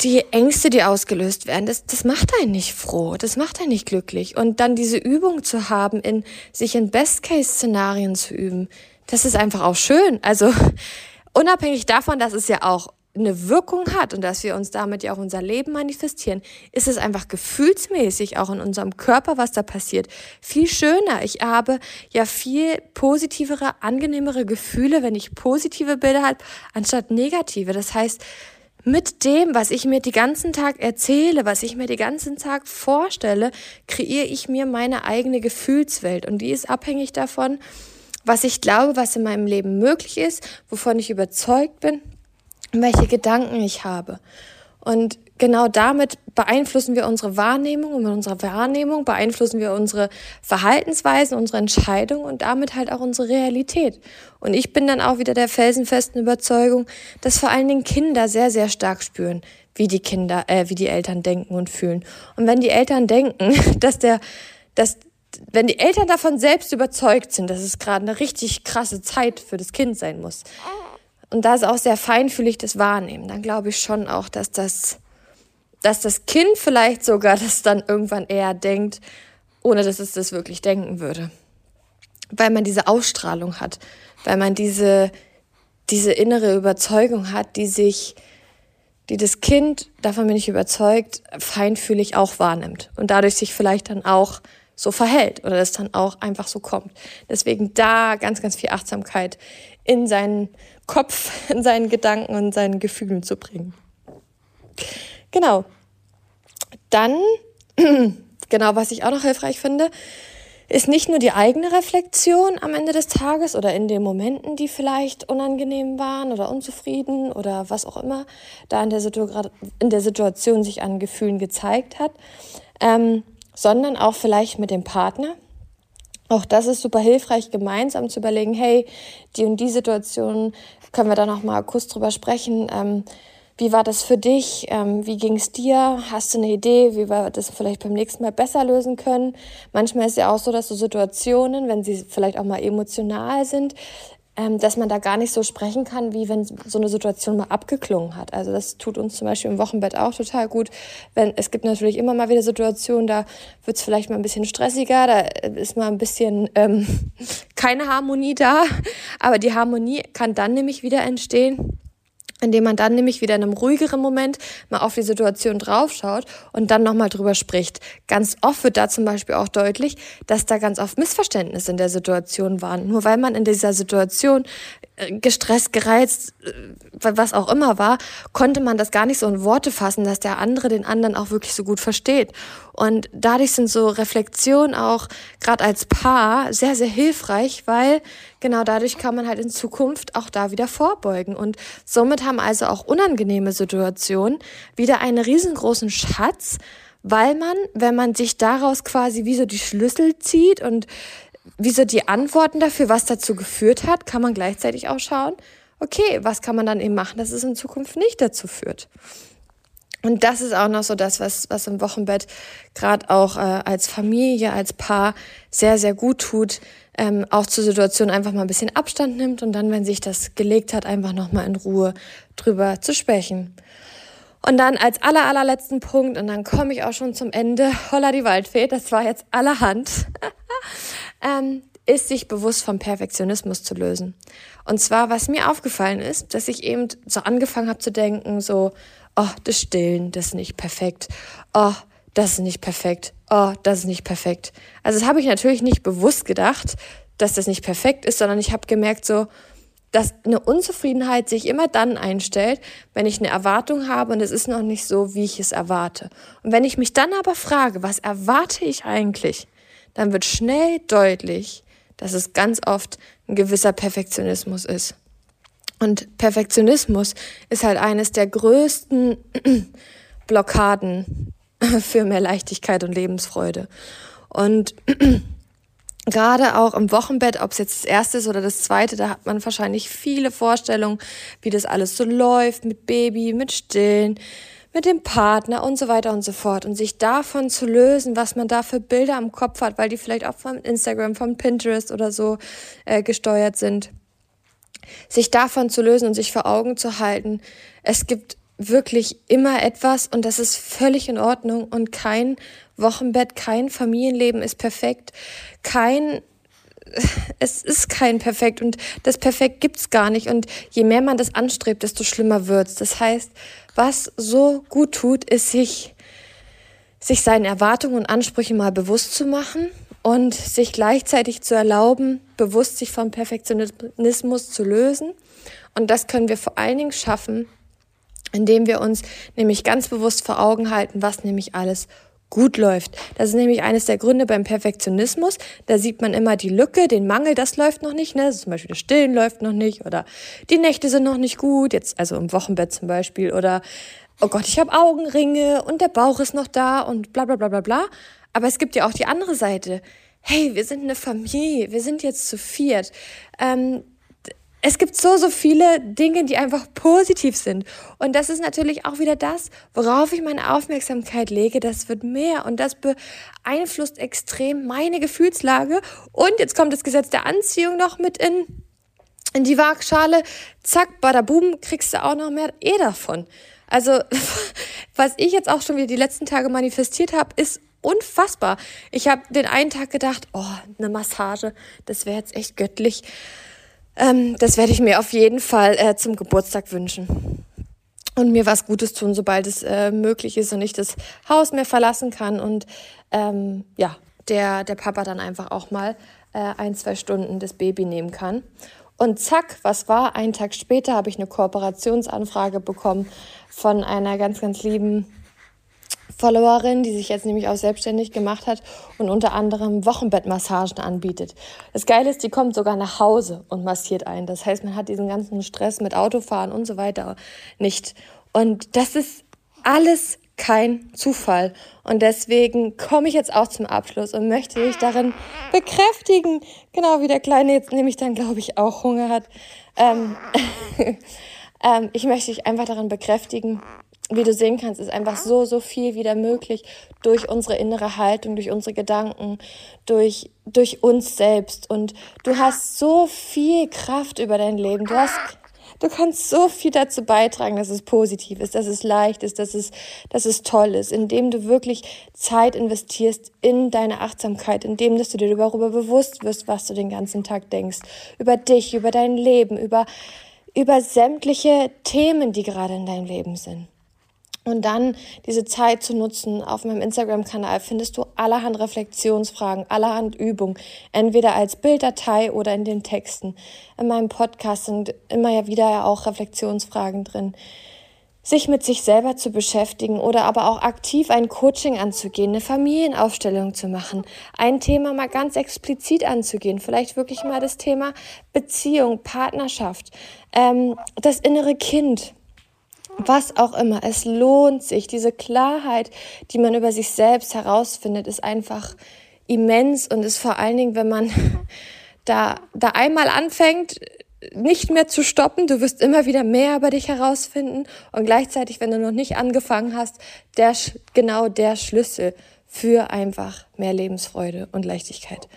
die Ängste, die ausgelöst werden, das, das macht einen nicht froh, das macht einen nicht glücklich. Und dann diese Übung zu haben, in sich in Best-Case-Szenarien zu üben, das ist einfach auch schön. Also [LAUGHS] unabhängig davon, dass es ja auch eine Wirkung hat und dass wir uns damit ja auch unser Leben manifestieren, ist es einfach gefühlsmäßig auch in unserem Körper, was da passiert, viel schöner. Ich habe ja viel positivere, angenehmere Gefühle, wenn ich positive Bilder habe, anstatt negative. Das heißt, mit dem, was ich mir die ganzen Tag erzähle, was ich mir die ganzen Tag vorstelle, kreiere ich mir meine eigene Gefühlswelt und die ist abhängig davon, was ich glaube, was in meinem Leben möglich ist, wovon ich überzeugt bin und welche Gedanken ich habe. Und genau damit beeinflussen wir unsere Wahrnehmung und mit unserer Wahrnehmung beeinflussen wir unsere Verhaltensweisen, unsere Entscheidungen und damit halt auch unsere Realität. Und ich bin dann auch wieder der felsenfesten Überzeugung, dass vor allen Dingen Kinder sehr, sehr stark spüren, wie die Kinder, äh, wie die Eltern denken und fühlen. Und wenn die Eltern denken, [LAUGHS] dass der, dass wenn die Eltern davon selbst überzeugt sind, dass es gerade eine richtig krasse Zeit für das Kind sein muss, und da ist auch sehr feinfühlig das Wahrnehmen, dann glaube ich schon auch, dass das dass das Kind vielleicht sogar das dann irgendwann eher denkt, ohne dass es das wirklich denken würde. Weil man diese Ausstrahlung hat, weil man diese, diese innere Überzeugung hat, die sich, die das Kind, davon bin ich überzeugt, feinfühlig auch wahrnimmt und dadurch sich vielleicht dann auch so verhält oder das dann auch einfach so kommt. Deswegen da ganz, ganz viel Achtsamkeit in seinen Kopf, [LAUGHS] in seinen Gedanken und seinen Gefühlen zu bringen. Genau. Dann, [CLEARS THROAT] genau, was ich auch noch hilfreich finde, ist nicht nur die eigene Reflexion am Ende des Tages oder in den Momenten, die vielleicht unangenehm waren oder unzufrieden oder was auch immer da in der, Situ in der Situation sich an Gefühlen gezeigt hat, ähm, sondern auch vielleicht mit dem Partner. Auch das ist super hilfreich, gemeinsam zu überlegen, hey, die und die Situation, können wir da noch mal kurz drüber sprechen. Ähm, wie war das für dich? Ähm, wie ging es dir? Hast du eine Idee, wie wir das vielleicht beim nächsten Mal besser lösen können? Manchmal ist ja auch so, dass so Situationen, wenn sie vielleicht auch mal emotional sind, ähm, dass man da gar nicht so sprechen kann, wie wenn so eine Situation mal abgeklungen hat. Also das tut uns zum Beispiel im Wochenbett auch total gut. Wenn es gibt natürlich immer mal wieder Situationen, da wird es vielleicht mal ein bisschen stressiger, da ist mal ein bisschen ähm, [LAUGHS] keine Harmonie da, aber die Harmonie kann dann nämlich wieder entstehen indem man dann nämlich wieder in einem ruhigeren Moment mal auf die Situation draufschaut und dann nochmal drüber spricht. Ganz oft wird da zum Beispiel auch deutlich, dass da ganz oft Missverständnisse in der Situation waren. Nur weil man in dieser Situation gestresst, gereizt, äh, was auch immer war, konnte man das gar nicht so in Worte fassen, dass der andere den anderen auch wirklich so gut versteht. Und dadurch sind so Reflexionen auch gerade als Paar sehr, sehr hilfreich, weil genau dadurch kann man halt in Zukunft auch da wieder vorbeugen. Und somit haben also auch unangenehme Situationen wieder einen riesengroßen Schatz, weil man, wenn man sich daraus quasi wie so die Schlüssel zieht und wie so die Antworten dafür, was dazu geführt hat, kann man gleichzeitig auch schauen, okay, was kann man dann eben machen, dass es in Zukunft nicht dazu führt. Und das ist auch noch so das, was, was im Wochenbett gerade auch äh, als Familie, als Paar sehr, sehr gut tut, ähm, auch zur Situation einfach mal ein bisschen Abstand nimmt und dann, wenn sich das gelegt hat, einfach nochmal in Ruhe drüber zu sprechen. Und dann als aller, allerletzten Punkt, und dann komme ich auch schon zum Ende, holla die Waldfee, das war jetzt allerhand, [LAUGHS] ähm, ist sich bewusst vom Perfektionismus zu lösen. Und zwar, was mir aufgefallen ist, dass ich eben so angefangen habe zu denken, so, oh, das Stillen, das ist nicht perfekt. Oh, das ist nicht perfekt. Oh, das ist nicht perfekt. Also das habe ich natürlich nicht bewusst gedacht, dass das nicht perfekt ist, sondern ich habe gemerkt so, dass eine Unzufriedenheit sich immer dann einstellt, wenn ich eine Erwartung habe und es ist noch nicht so, wie ich es erwarte. Und wenn ich mich dann aber frage, was erwarte ich eigentlich, dann wird schnell deutlich, dass es ganz oft ein gewisser Perfektionismus ist. Und Perfektionismus ist halt eines der größten [CLEARS THROAT] Blockaden [CLEARS THROAT] für mehr Leichtigkeit und Lebensfreude. Und [CLEARS THROAT] gerade auch im Wochenbett, ob es jetzt das erste ist oder das zweite, da hat man wahrscheinlich viele Vorstellungen, wie das alles so läuft mit Baby, mit Stillen, mit dem Partner und so weiter und so fort. Und sich davon zu lösen, was man da für Bilder am Kopf hat, weil die vielleicht auch von Instagram, von Pinterest oder so äh, gesteuert sind. Sich davon zu lösen und sich vor Augen zu halten, es gibt wirklich immer etwas und das ist völlig in Ordnung. Und kein Wochenbett, kein Familienleben ist perfekt, kein [LAUGHS] es ist kein perfekt und das perfekt gibt's gar nicht. Und je mehr man das anstrebt, desto schlimmer wird's. Das heißt, was so gut tut, ist sich sich seinen Erwartungen und Ansprüchen mal bewusst zu machen und sich gleichzeitig zu erlauben, bewusst sich vom Perfektionismus zu lösen. Und das können wir vor allen Dingen schaffen, indem wir uns nämlich ganz bewusst vor Augen halten, was nämlich alles gut läuft. Das ist nämlich eines der Gründe beim Perfektionismus. Da sieht man immer die Lücke, den Mangel, das läuft noch nicht. Ne? Zum Beispiel das Stillen läuft noch nicht oder die Nächte sind noch nicht gut, jetzt also im Wochenbett zum Beispiel oder oh Gott, ich habe Augenringe und der Bauch ist noch da und bla bla bla bla bla. Aber es gibt ja auch die andere Seite. Hey, wir sind eine Familie, wir sind jetzt zu viert. Ähm, es gibt so, so viele Dinge, die einfach positiv sind. Und das ist natürlich auch wieder das, worauf ich meine Aufmerksamkeit lege. Das wird mehr und das beeinflusst extrem meine Gefühlslage. Und jetzt kommt das Gesetz der Anziehung noch mit in, in die Waagschale. Zack, badabum, kriegst du auch noch mehr eh davon. Also, [LAUGHS] was ich jetzt auch schon wieder die letzten Tage manifestiert habe, ist unfassbar. Ich habe den einen Tag gedacht, oh, eine Massage, das wäre jetzt echt göttlich. Ähm, das werde ich mir auf jeden Fall äh, zum Geburtstag wünschen. Und mir was Gutes tun, sobald es äh, möglich ist und ich das Haus mehr verlassen kann. Und ähm, ja, der, der Papa dann einfach auch mal äh, ein, zwei Stunden das Baby nehmen kann. Und zack, was war? Einen Tag später habe ich eine Kooperationsanfrage bekommen von einer ganz, ganz lieben Followerin, die sich jetzt nämlich auch selbstständig gemacht hat und unter anderem Wochenbettmassagen anbietet. Das Geile ist, die kommt sogar nach Hause und massiert ein. Das heißt, man hat diesen ganzen Stress mit Autofahren und so weiter nicht. Und das ist alles kein Zufall. Und deswegen komme ich jetzt auch zum Abschluss und möchte dich darin bekräftigen, genau wie der Kleine jetzt nämlich dann, glaube ich, auch Hunger hat. Ähm, [LAUGHS] ähm, ich möchte dich einfach darin bekräftigen, wie du sehen kannst, ist einfach so, so viel wieder möglich durch unsere innere Haltung, durch unsere Gedanken, durch, durch uns selbst. Und du hast so viel Kraft über dein Leben. Du hast, du kannst so viel dazu beitragen, dass es positiv ist, dass es leicht ist, dass es, dass es toll ist, indem du wirklich Zeit investierst in deine Achtsamkeit, indem dass du dir darüber bewusst wirst, was du den ganzen Tag denkst, über dich, über dein Leben, über, über sämtliche Themen, die gerade in deinem Leben sind. Und dann diese Zeit zu nutzen. Auf meinem Instagram-Kanal findest du allerhand Reflexionsfragen, allerhand Übungen, entweder als Bilddatei oder in den Texten. In meinem Podcast sind immer ja wieder auch Reflexionsfragen drin. sich mit sich selber zu beschäftigen oder aber auch aktiv ein Coaching anzugehen, eine Familienaufstellung zu machen, ein Thema mal ganz explizit anzugehen, vielleicht wirklich mal das Thema Beziehung, Partnerschaft, ähm, das innere Kind, was auch immer. Es lohnt sich. Diese Klarheit, die man über sich selbst herausfindet, ist einfach immens und ist vor allen Dingen, wenn man [LAUGHS] da, da einmal anfängt, nicht mehr zu stoppen. Du wirst immer wieder mehr über dich herausfinden und gleichzeitig, wenn du noch nicht angefangen hast, der, genau der Schlüssel für einfach mehr Lebensfreude und Leichtigkeit.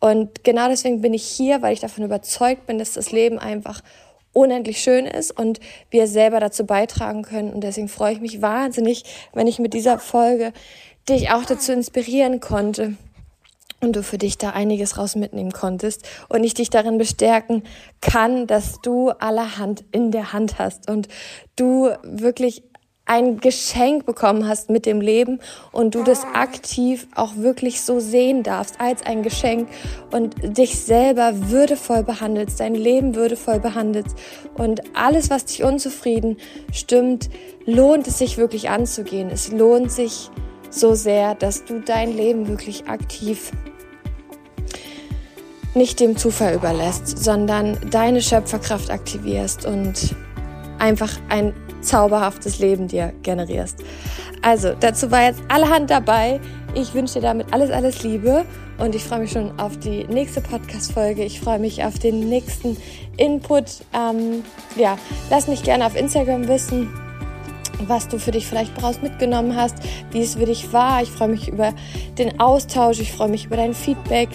Und genau deswegen bin ich hier, weil ich davon überzeugt bin, dass das Leben einfach unendlich schön ist und wir selber dazu beitragen können. Und deswegen freue ich mich wahnsinnig, wenn ich mit dieser Folge dich auch dazu inspirieren konnte, und du für dich da einiges raus mitnehmen konntest und ich dich darin bestärken kann, dass du allerhand in der Hand hast und du wirklich ein Geschenk bekommen hast mit dem Leben und du das aktiv auch wirklich so sehen darfst als ein Geschenk und dich selber würdevoll behandelst, dein Leben würdevoll behandelst und alles, was dich unzufrieden stimmt, lohnt es sich wirklich anzugehen. Es lohnt sich so sehr, dass du dein Leben wirklich aktiv nicht dem Zufall überlässt, sondern deine Schöpferkraft aktivierst und einfach ein zauberhaftes Leben dir generierst. Also, dazu war jetzt allerhand dabei. Ich wünsche dir damit alles, alles Liebe und ich freue mich schon auf die nächste Podcast-Folge. Ich freue mich auf den nächsten Input. Ähm, ja, lass mich gerne auf Instagram wissen, was du für dich vielleicht brauchst mitgenommen hast, wie es für dich war. Ich freue mich über den Austausch, ich freue mich über dein Feedback.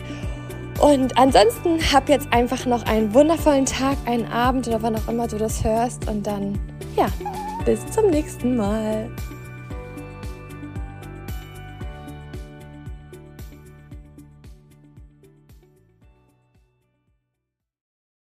Und ansonsten hab jetzt einfach noch einen wundervollen Tag, einen Abend oder wann auch immer du das hörst. Und dann, ja, bis zum nächsten Mal.